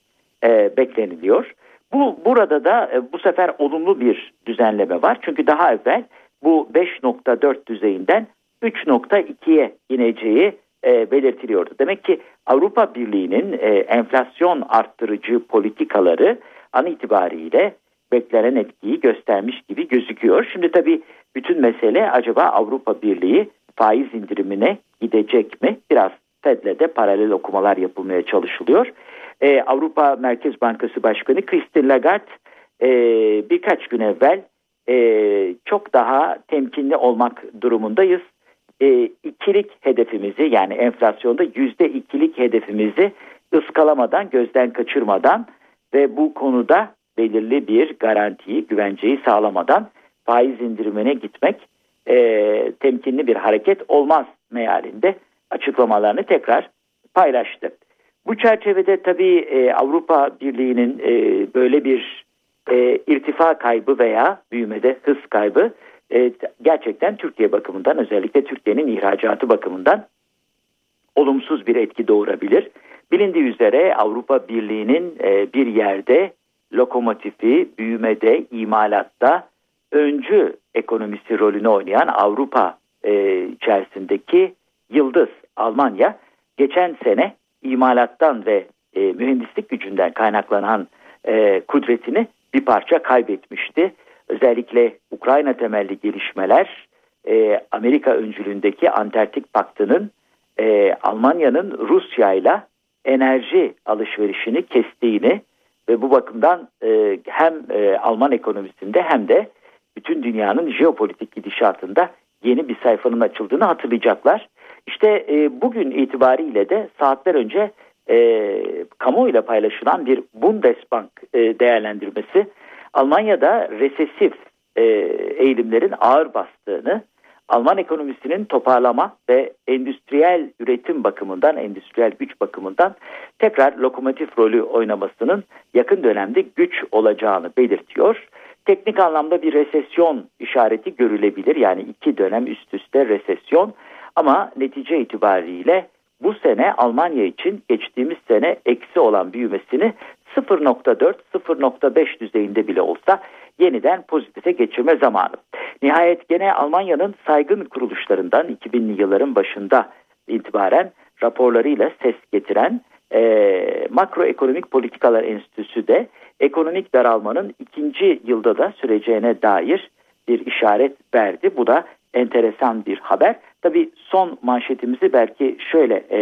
e, bekleniliyor. Bu burada da e, bu sefer olumlu bir düzenleme var. Çünkü daha evvel bu 5.4 düzeyinden 3.2'ye ineceği e, belirtiliyordu. Demek ki Avrupa Birliği'nin e, enflasyon arttırıcı politikaları an itibariyle beklenen etkiyi göstermiş gibi gözüküyor. Şimdi tabii bütün mesele acaba Avrupa Birliği faiz indirimine gidecek mi? Biraz Fed'le de paralel okumalar yapılmaya çalışılıyor. Ee, Avrupa Merkez Bankası Başkanı Christine Lagarde e, birkaç gün evvel e, çok daha temkinli olmak durumundayız e, ikilik hedefimizi yani enflasyonda yüzde ikilik hedefimizi ıskalamadan gözden kaçırmadan ve bu konuda belirli bir garantiyi güvenceyi sağlamadan faiz indirimine gitmek e, temkinli bir hareket olmaz mealinde açıklamalarını tekrar paylaştı. Bu çerçevede tabii e, Avrupa Birliği'nin e, böyle bir e, irtifa kaybı veya büyümede hız kaybı e, gerçekten Türkiye bakımından özellikle Türkiye'nin ihracatı bakımından olumsuz bir etki doğurabilir. Bilindiği üzere Avrupa Birliği'nin e, bir yerde lokomotifi büyümede, imalatta öncü ekonomisi rolünü oynayan Avrupa e, içerisindeki yıldız Almanya geçen sene imalattan ve mühendislik gücünden kaynaklanan e, kudretini bir parça kaybetmişti. Özellikle Ukrayna temelli gelişmeler e, Amerika öncülüğündeki Antarktik Paktı'nın e, Almanya'nın Rusya ile enerji alışverişini kestiğini ve bu bakımdan e, hem e, Alman ekonomisinde hem de bütün dünyanın jeopolitik gidişatında yeni bir sayfanın açıldığını hatırlayacaklar. İşte e, bugün itibariyle de saatler önce e, kamuoyuyla paylaşılan bir Bundesbank e, değerlendirmesi Almanya'da resesif e, eğilimlerin ağır bastığını, Alman ekonomisinin toparlama ve endüstriyel üretim bakımından, endüstriyel güç bakımından tekrar lokomotif rolü oynamasının yakın dönemde güç olacağını belirtiyor. Teknik anlamda bir resesyon işareti görülebilir. Yani iki dönem üst üste resesyon ama netice itibariyle bu sene Almanya için geçtiğimiz sene eksi olan büyümesini 0.4-0.5 düzeyinde bile olsa yeniden pozitife geçirme zamanı. Nihayet gene Almanya'nın saygın kuruluşlarından 2000'li yılların başında itibaren raporlarıyla ses getiren e, Makroekonomik Politikalar Enstitüsü de ekonomik daralmanın ikinci yılda da süreceğine dair bir işaret verdi. Bu da enteresan bir haber. Tabii son manşetimizi belki şöyle e,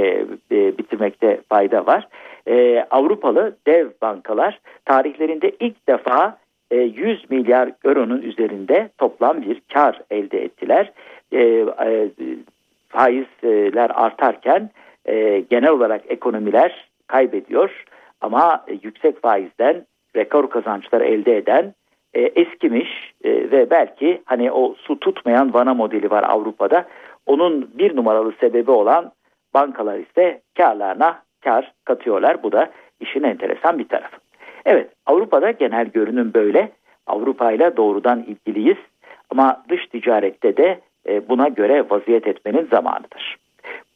e, bitirmekte fayda var. E, Avrupalı dev bankalar tarihlerinde ilk defa e, 100 milyar euronun üzerinde toplam bir kar elde ettiler. E, e, faizler artarken e, genel olarak ekonomiler kaybediyor ama e, yüksek faizden rekor kazançlar elde eden e, eskimiş e, ve belki hani o su tutmayan vana modeli var Avrupa'da. Onun bir numaralı sebebi olan bankalar ise karlarına kar katıyorlar. Bu da işin enteresan bir tarafı. Evet Avrupa'da genel görünüm böyle. Avrupa ile doğrudan ilgiliyiz ama dış ticarette de e, buna göre vaziyet etmenin zamanıdır.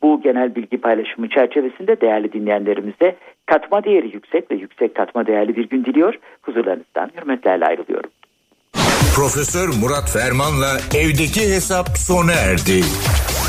Bu genel bilgi paylaşımı çerçevesinde değerli dinleyenlerimize katma değeri yüksek ve yüksek katma değerli bir gün diliyor. Huzurlarınızdan hürmetlerle ayrılıyorum. Profesör Murat Ferman'la evdeki hesap sona erdi.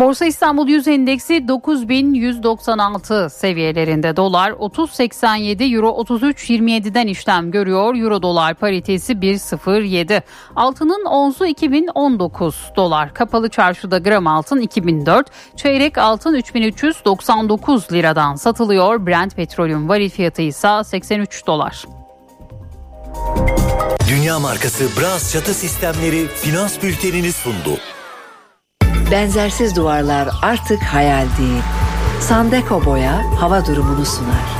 Borsa İstanbul Yüz Endeksi 9196 seviyelerinde dolar 30.87 euro 33.27'den işlem görüyor. Euro dolar paritesi 1.07. Altının onzu 2019 dolar. Kapalı çarşıda gram altın 2004. Çeyrek altın 3399 liradan satılıyor. Brent petrolün varil fiyatı ise 83 dolar. Dünya markası Bras çatı sistemleri finans bültenini sundu. Benzersiz duvarlar artık hayal değil. Sandeko Boya hava durumunu sunar.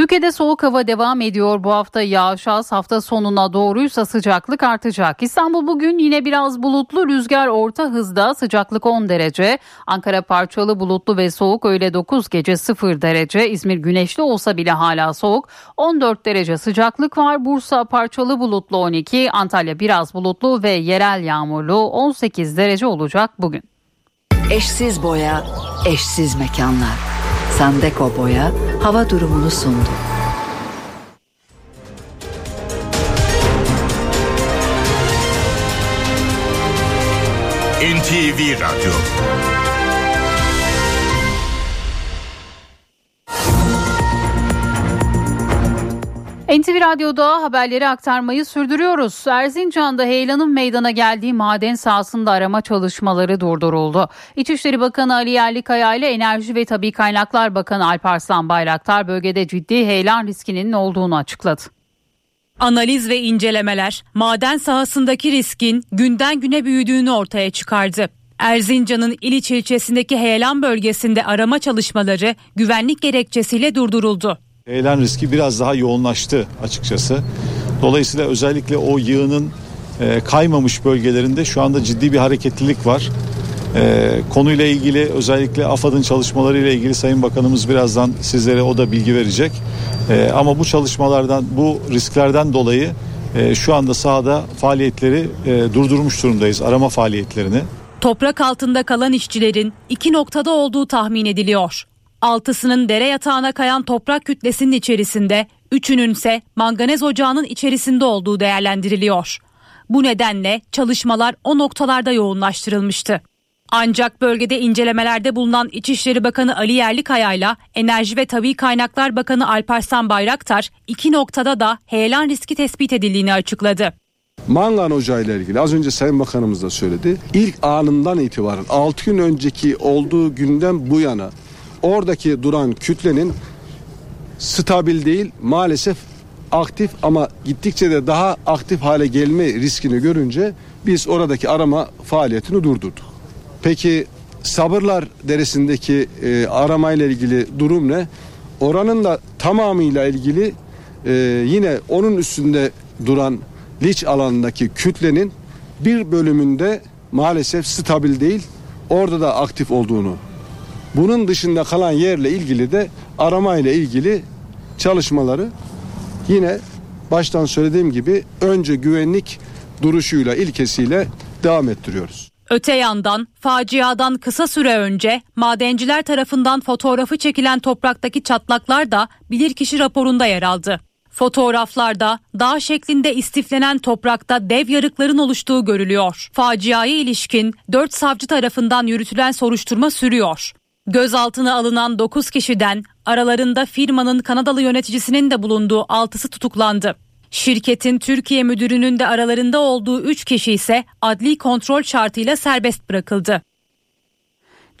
Ülkede soğuk hava devam ediyor. Bu hafta yağış az hafta sonuna doğruysa sıcaklık artacak. İstanbul bugün yine biraz bulutlu rüzgar orta hızda sıcaklık 10 derece. Ankara parçalı bulutlu ve soğuk öğle 9 gece 0 derece. İzmir güneşli olsa bile hala soğuk 14 derece sıcaklık var. Bursa parçalı bulutlu 12 Antalya biraz bulutlu ve yerel yağmurlu 18 derece olacak bugün. Eşsiz boya, eşsiz mekanlar. Sandeko Boya hava durumunu sundu. NTV Radyo NTV Radyo'da haberleri aktarmayı sürdürüyoruz. Erzincan'da heyelanın meydana geldiği maden sahasında arama çalışmaları durduruldu. İçişleri Bakanı Ali Yerlikaya ile Enerji ve Tabi Kaynaklar Bakanı Alparslan Bayraktar bölgede ciddi heyelan riskinin olduğunu açıkladı. Analiz ve incelemeler maden sahasındaki riskin günden güne büyüdüğünü ortaya çıkardı. Erzincan'ın İliç ilçesindeki heyelan bölgesinde arama çalışmaları güvenlik gerekçesiyle durduruldu. Heyelan riski biraz daha yoğunlaştı açıkçası. Dolayısıyla özellikle o yığının e, kaymamış bölgelerinde şu anda ciddi bir hareketlilik var. E, konuyla ilgili özellikle AFAD'ın çalışmaları ile ilgili Sayın Bakanımız birazdan sizlere o da bilgi verecek. E, ama bu çalışmalardan, bu risklerden dolayı şu anda sahada faaliyetleri durdurmuş durumdayız. Arama faaliyetlerini. Toprak altında kalan işçilerin iki noktada olduğu tahmin ediliyor. Altısının dere yatağına kayan toprak kütlesinin içerisinde, üçünün ise manganez ocağının içerisinde olduğu değerlendiriliyor. Bu nedenle çalışmalar o noktalarda yoğunlaştırılmıştı. Ancak bölgede incelemelerde bulunan İçişleri Bakanı Ali Yerlikaya ile Enerji ve Tabi Kaynaklar Bakanı Alparslan Bayraktar iki noktada da heyelan riski tespit edildiğini açıkladı. Mangan Ocağı ile ilgili az önce Sayın Bakanımız da söyledi. İlk anından itibaren 6 gün önceki olduğu günden bu yana oradaki duran kütlenin stabil değil maalesef aktif ama gittikçe de daha aktif hale gelme riskini görünce biz oradaki arama faaliyetini durdurduk. Peki Sabırlar Deresi'ndeki e, aramayla ilgili durum ne? Oranın da tamamıyla ilgili e, yine onun üstünde duran liç alanındaki kütlenin bir bölümünde maalesef stabil değil orada da aktif olduğunu bunun dışında kalan yerle ilgili de arama ile ilgili çalışmaları yine baştan söylediğim gibi önce güvenlik duruşuyla ilkesiyle devam ettiriyoruz. Öte yandan faciadan kısa süre önce madenciler tarafından fotoğrafı çekilen topraktaki çatlaklar da bilirkişi raporunda yer aldı. Fotoğraflarda dağ şeklinde istiflenen toprakta dev yarıkların oluştuğu görülüyor. Faciaya ilişkin 4 savcı tarafından yürütülen soruşturma sürüyor. Gözaltına alınan 9 kişiden aralarında firmanın Kanadalı yöneticisinin de bulunduğu 6'sı tutuklandı. Şirketin Türkiye müdürünün de aralarında olduğu 3 kişi ise adli kontrol şartıyla serbest bırakıldı.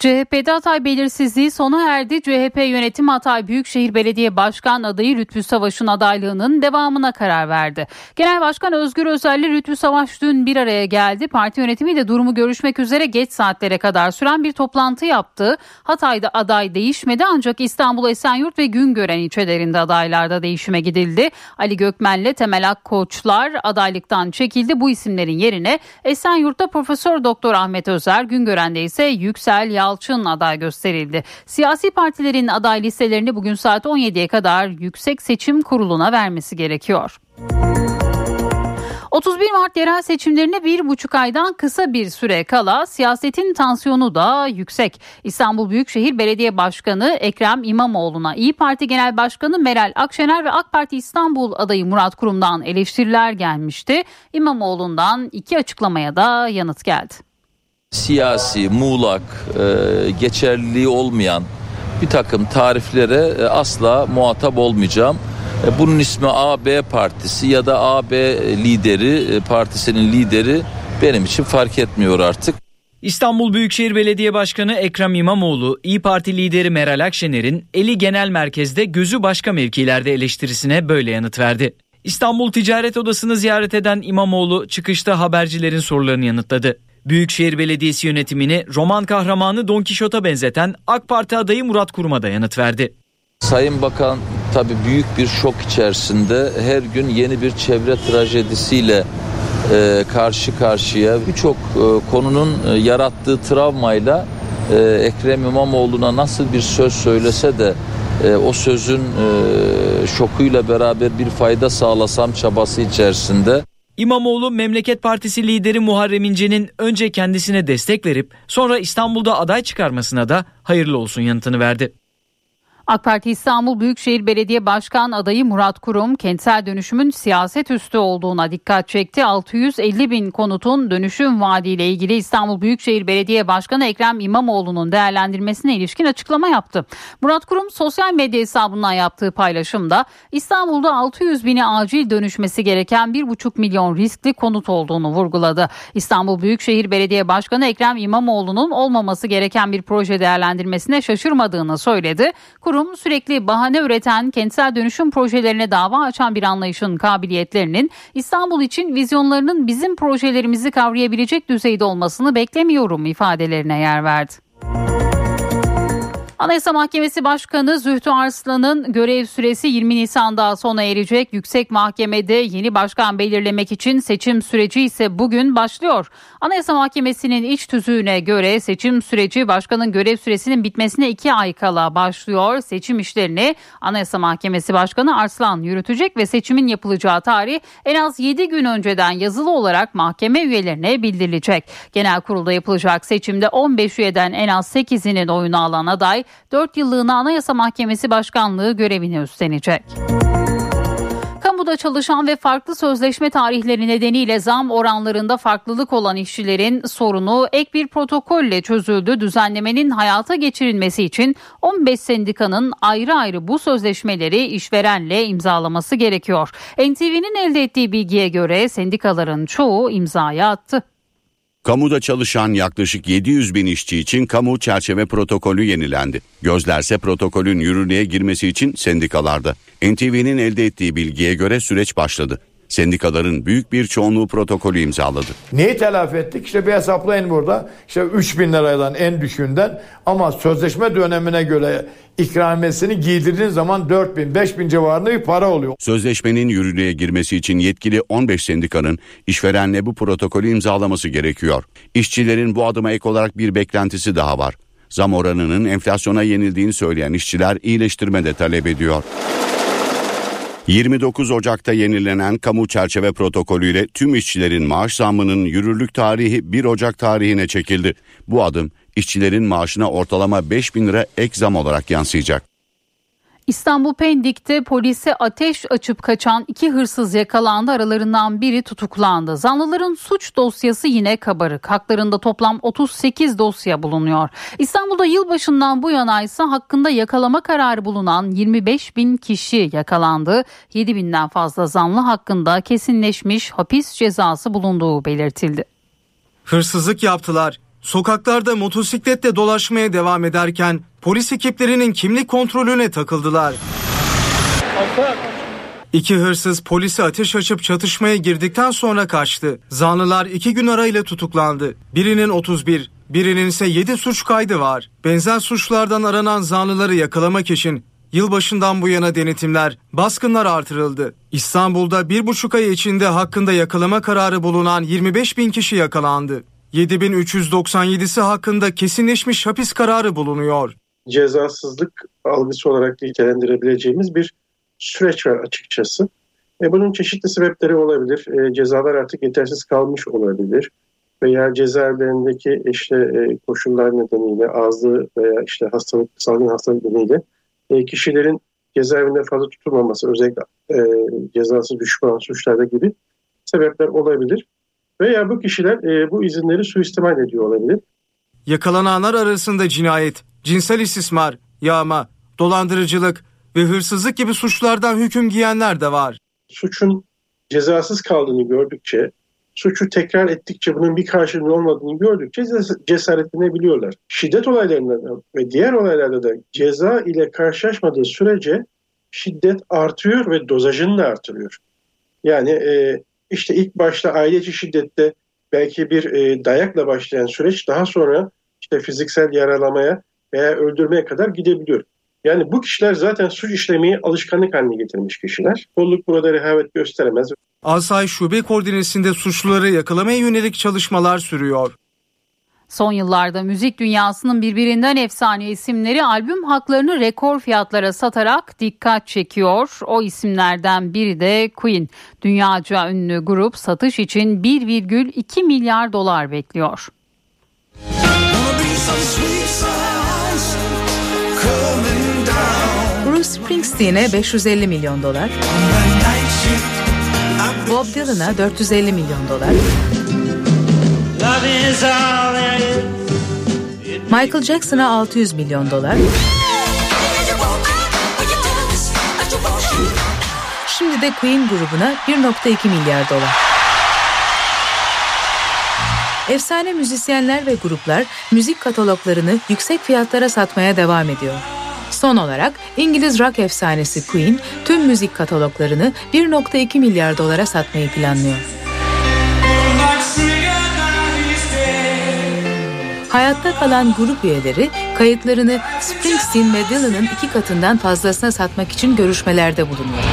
CHP'de Hatay belirsizliği sona erdi. CHP yönetim Hatay Büyükşehir Belediye Başkan adayı Lütfü Savaş'ın adaylığının devamına karar verdi. Genel Başkan Özgür Özel ile Lütfü Savaş dün bir araya geldi. Parti yönetimiyle durumu görüşmek üzere geç saatlere kadar süren bir toplantı yaptı. Hatay'da aday değişmedi ancak İstanbul Esenyurt ve Güngören ilçelerinde adaylarda değişime gidildi. Ali Gökmen'le Temel Akkoçlar adaylıktan çekildi. Bu isimlerin yerine Esenyurt'ta Profesör Doktor Ahmet Özer, Güngören'de ise Yüksel Yal Yalçın aday gösterildi. Siyasi partilerin aday listelerini bugün saat 17'ye kadar Yüksek Seçim Kurulu'na vermesi gerekiyor. 31 Mart yerel seçimlerine bir buçuk aydan kısa bir süre kala siyasetin tansiyonu da yüksek. İstanbul Büyükşehir Belediye Başkanı Ekrem İmamoğlu'na İyi Parti Genel Başkanı Meral Akşener ve AK Parti İstanbul adayı Murat Kurum'dan eleştiriler gelmişti. İmamoğlu'ndan iki açıklamaya da yanıt geldi siyasi, muğlak, e, geçerliliği olmayan bir takım tariflere e, asla muhatap olmayacağım. E, bunun ismi AB partisi ya da AB lideri, e, partisinin lideri benim için fark etmiyor artık. İstanbul Büyükşehir Belediye Başkanı Ekrem İmamoğlu, İyi Parti lideri Meral Akşener'in eli genel merkezde gözü başka mevkilerde eleştirisine böyle yanıt verdi. İstanbul Ticaret Odası'nı ziyaret eden İmamoğlu çıkışta habercilerin sorularını yanıtladı. Büyükşehir Belediyesi yönetimini roman kahramanı Don Kişot'a benzeten AK Parti adayı Murat Kurum'a da yanıt verdi. Sayın Bakan tabii büyük bir şok içerisinde her gün yeni bir çevre trajedisiyle e, karşı karşıya birçok e, konunun e, yarattığı travmayla e, Ekrem İmamoğlu'na nasıl bir söz söylese de e, o sözün e, şokuyla beraber bir fayda sağlasam çabası içerisinde İmamoğlu Memleket Partisi lideri Muharrem İnce'nin önce kendisine destek verip sonra İstanbul'da aday çıkarmasına da hayırlı olsun yanıtını verdi. AK Parti İstanbul Büyükşehir Belediye Başkan adayı Murat Kurum kentsel dönüşümün siyaset üstü olduğuna dikkat çekti. 650 bin konutun dönüşüm vaadiyle ilgili İstanbul Büyükşehir Belediye Başkanı Ekrem İmamoğlu'nun değerlendirmesine ilişkin açıklama yaptı. Murat Kurum sosyal medya hesabından yaptığı paylaşımda İstanbul'da 600 bini acil dönüşmesi gereken 1,5 milyon riskli konut olduğunu vurguladı. İstanbul Büyükşehir Belediye Başkanı Ekrem İmamoğlu'nun olmaması gereken bir proje değerlendirmesine şaşırmadığını söyledi. Kurum Kurum sürekli bahane üreten kentsel dönüşüm projelerine dava açan bir anlayışın kabiliyetlerinin İstanbul için vizyonlarının bizim projelerimizi kavrayabilecek düzeyde olmasını beklemiyorum ifadelerine yer verdi. Anayasa Mahkemesi Başkanı Zühtü Arslan'ın görev süresi 20 Nisan'da sona erecek. Yüksek Mahkemede yeni başkan belirlemek için seçim süreci ise bugün başlıyor. Anayasa Mahkemesi'nin iç tüzüğüne göre seçim süreci başkanın görev süresinin bitmesine 2 ay kala başlıyor. Seçim işlerini Anayasa Mahkemesi Başkanı Arslan yürütecek ve seçimin yapılacağı tarih en az 7 gün önceden yazılı olarak mahkeme üyelerine bildirilecek. Genel kurulda yapılacak seçimde 15 üyeden en az 8'inin oyunu alan aday 4 yıllığına Anayasa Mahkemesi Başkanlığı görevini üstlenecek. Kamuda çalışan ve farklı sözleşme tarihleri nedeniyle zam oranlarında farklılık olan işçilerin sorunu ek bir protokolle çözüldü. Düzenlemenin hayata geçirilmesi için 15 sendikanın ayrı ayrı bu sözleşmeleri işverenle imzalaması gerekiyor. NTV'nin elde ettiği bilgiye göre sendikaların çoğu imzaya attı. Kamuda çalışan yaklaşık 700 bin işçi için kamu çerçeve protokolü yenilendi. Gözlerse protokolün yürürlüğe girmesi için sendikalarda. NTV'nin elde ettiği bilgiye göre süreç başladı. Sendikaların büyük bir çoğunluğu protokolü imzaladı. Neyi telafi ettik? İşte bir hesaplayın burada. İşte 3 bin liradan en düşüğünden ama sözleşme dönemine göre ikramiyesini giydirdiğin zaman 4 bin 5 bin civarında bir para oluyor. Sözleşmenin yürürlüğe girmesi için yetkili 15 sendikanın işverenle bu protokolü imzalaması gerekiyor. İşçilerin bu adıma ek olarak bir beklentisi daha var. Zam oranının enflasyona yenildiğini söyleyen işçiler iyileştirme de talep ediyor. 29 Ocak'ta yenilenen kamu çerçeve protokolüyle tüm işçilerin maaş zammının yürürlük tarihi 1 Ocak tarihine çekildi. Bu adım işçilerin maaşına ortalama 5 bin lira ek zam olarak yansıyacak. İstanbul Pendik'te polise ateş açıp kaçan iki hırsız yakalandı. Aralarından biri tutuklandı. Zanlıların suç dosyası yine kabarık. Haklarında toplam 38 dosya bulunuyor. İstanbul'da yılbaşından bu yana ise hakkında yakalama kararı bulunan 25 bin kişi yakalandı. 7 binden fazla zanlı hakkında kesinleşmiş hapis cezası bulunduğu belirtildi. Hırsızlık yaptılar. Sokaklarda motosikletle dolaşmaya devam ederken polis ekiplerinin kimlik kontrolüne takıldılar. İki hırsız polise ateş açıp çatışmaya girdikten sonra kaçtı. Zanlılar iki gün arayla tutuklandı. Birinin 31, birinin ise 7 suç kaydı var. Benzer suçlardan aranan zanlıları yakalamak için yılbaşından bu yana denetimler, baskınlar artırıldı. İstanbul'da bir buçuk ay içinde hakkında yakalama kararı bulunan 25 bin kişi yakalandı. 7397'si hakkında kesinleşmiş hapis kararı bulunuyor. Cezasızlık algısı olarak nitelendirebileceğimiz bir süreç var açıkçası. E, bunun çeşitli sebepleri olabilir. E, cezalar artık yetersiz kalmış olabilir. Veya cezaevlerindeki işte e, koşullar nedeniyle, azlığı veya işte hastalık, salgın hastalık nedeniyle e, kişilerin cezaevinde fazla tutulmaması, özellikle e, cezası düşük olan suçlarda gibi sebepler olabilir. Veya bu kişiler e, bu izinleri suistimal ediyor olabilir. Yakalananlar arasında cinayet, cinsel istismar, yağma, dolandırıcılık ve hırsızlık gibi suçlardan hüküm giyenler de var. Suçun cezasız kaldığını gördükçe, suçu tekrar ettikçe bunun bir karşılığı olmadığını gördükçe cesaretlenebiliyorlar. Şiddet olaylarında ve diğer olaylarda da ceza ile karşılaşmadığı sürece şiddet artıyor ve dozajını da artırıyor. Yani e, işte ilk başta aile içi şiddette belki bir e, dayakla başlayan süreç daha sonra işte fiziksel yaralamaya veya öldürmeye kadar gidebiliyor. Yani bu kişiler zaten suç işlemeyi alışkanlık haline getirmiş kişiler. Kolluk burada rehavet gösteremez. Asay Şube Koordinesi'nde suçluları yakalamaya yönelik çalışmalar sürüyor. Son yıllarda müzik dünyasının birbirinden efsane isimleri albüm haklarını rekor fiyatlara satarak dikkat çekiyor. O isimlerden biri de Queen. Dünyaca ünlü grup satış için 1,2 milyar dolar bekliyor. Bruce Springsteen'e 550 milyon dolar. Bob Dylan'a 450 milyon dolar. Michael Jackson'a 600 milyon dolar. Şimdi de Queen grubuna 1.2 milyar dolar. Efsane müzisyenler ve gruplar müzik kataloglarını yüksek fiyatlara satmaya devam ediyor. Son olarak İngiliz rock efsanesi Queen tüm müzik kataloglarını 1.2 milyar dolara satmayı planlıyor. Hayatta kalan grup üyeleri kayıtlarını Springsteen ve Dylan'ın iki katından fazlasına satmak için görüşmelerde bulunuyor.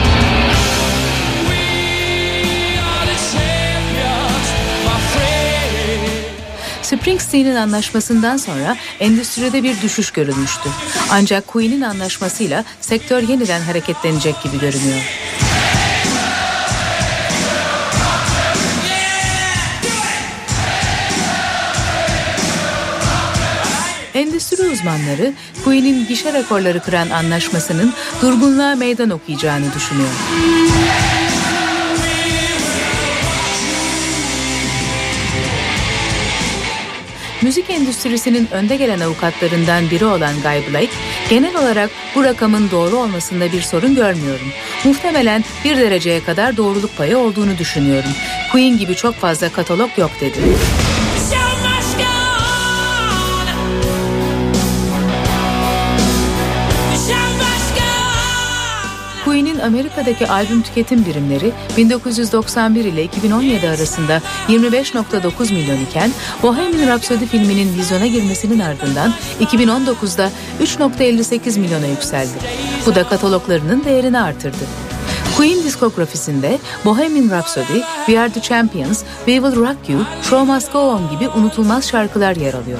Springsteen'in anlaşmasından sonra endüstride bir düşüş görülmüştü. Ancak Queen'in anlaşmasıyla sektör yeniden hareketlenecek gibi görünüyor. Endüstri uzmanları Queen'in gişe rekorları kıran anlaşmasının durgunluğa meydan okuyacağını düşünüyor. Müzik endüstrisinin önde gelen avukatlarından biri olan Guy Blake, genel olarak bu rakamın doğru olmasında bir sorun görmüyorum. Muhtemelen bir dereceye kadar doğruluk payı olduğunu düşünüyorum. Queen gibi çok fazla katalog yok dedi. Amerika'daki albüm tüketim birimleri 1991 ile 2017 arasında 25.9 milyon iken Bohemian Rhapsody filminin vizyona girmesinin ardından 2019'da 3.58 milyona yükseldi. Bu da kataloglarının değerini artırdı. Queen diskografisinde Bohemian Rhapsody, We Are The Champions, We Will Rock You, Show Must Go On gibi unutulmaz şarkılar yer alıyor.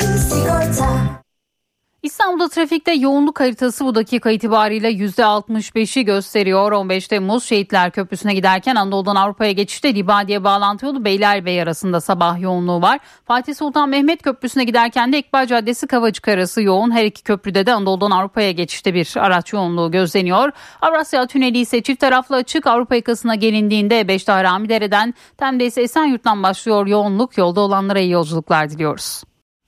İstanbul'da trafikte yoğunluk haritası bu dakika itibariyle %65'i gösteriyor. 15 Temmuz Şehitler Köprüsü'ne giderken Anadolu'dan Avrupa'ya geçişte Libadiye bağlantı yolu Beylerbeyi arasında sabah yoğunluğu var. Fatih Sultan Mehmet Köprüsü'ne giderken de İkbal Caddesi Kavacık arası yoğun. Her iki köprüde de Anadolu'dan Avrupa'ya geçişte bir araç yoğunluğu gözleniyor. Avrasya Tüneli ise çift taraflı açık. Avrupa yakasına gelindiğinde Beşiktaş Ramidere'den Tem'de ise Esenyurt'tan başlıyor yoğunluk. Yolda olanlara iyi yolculuklar diliyoruz.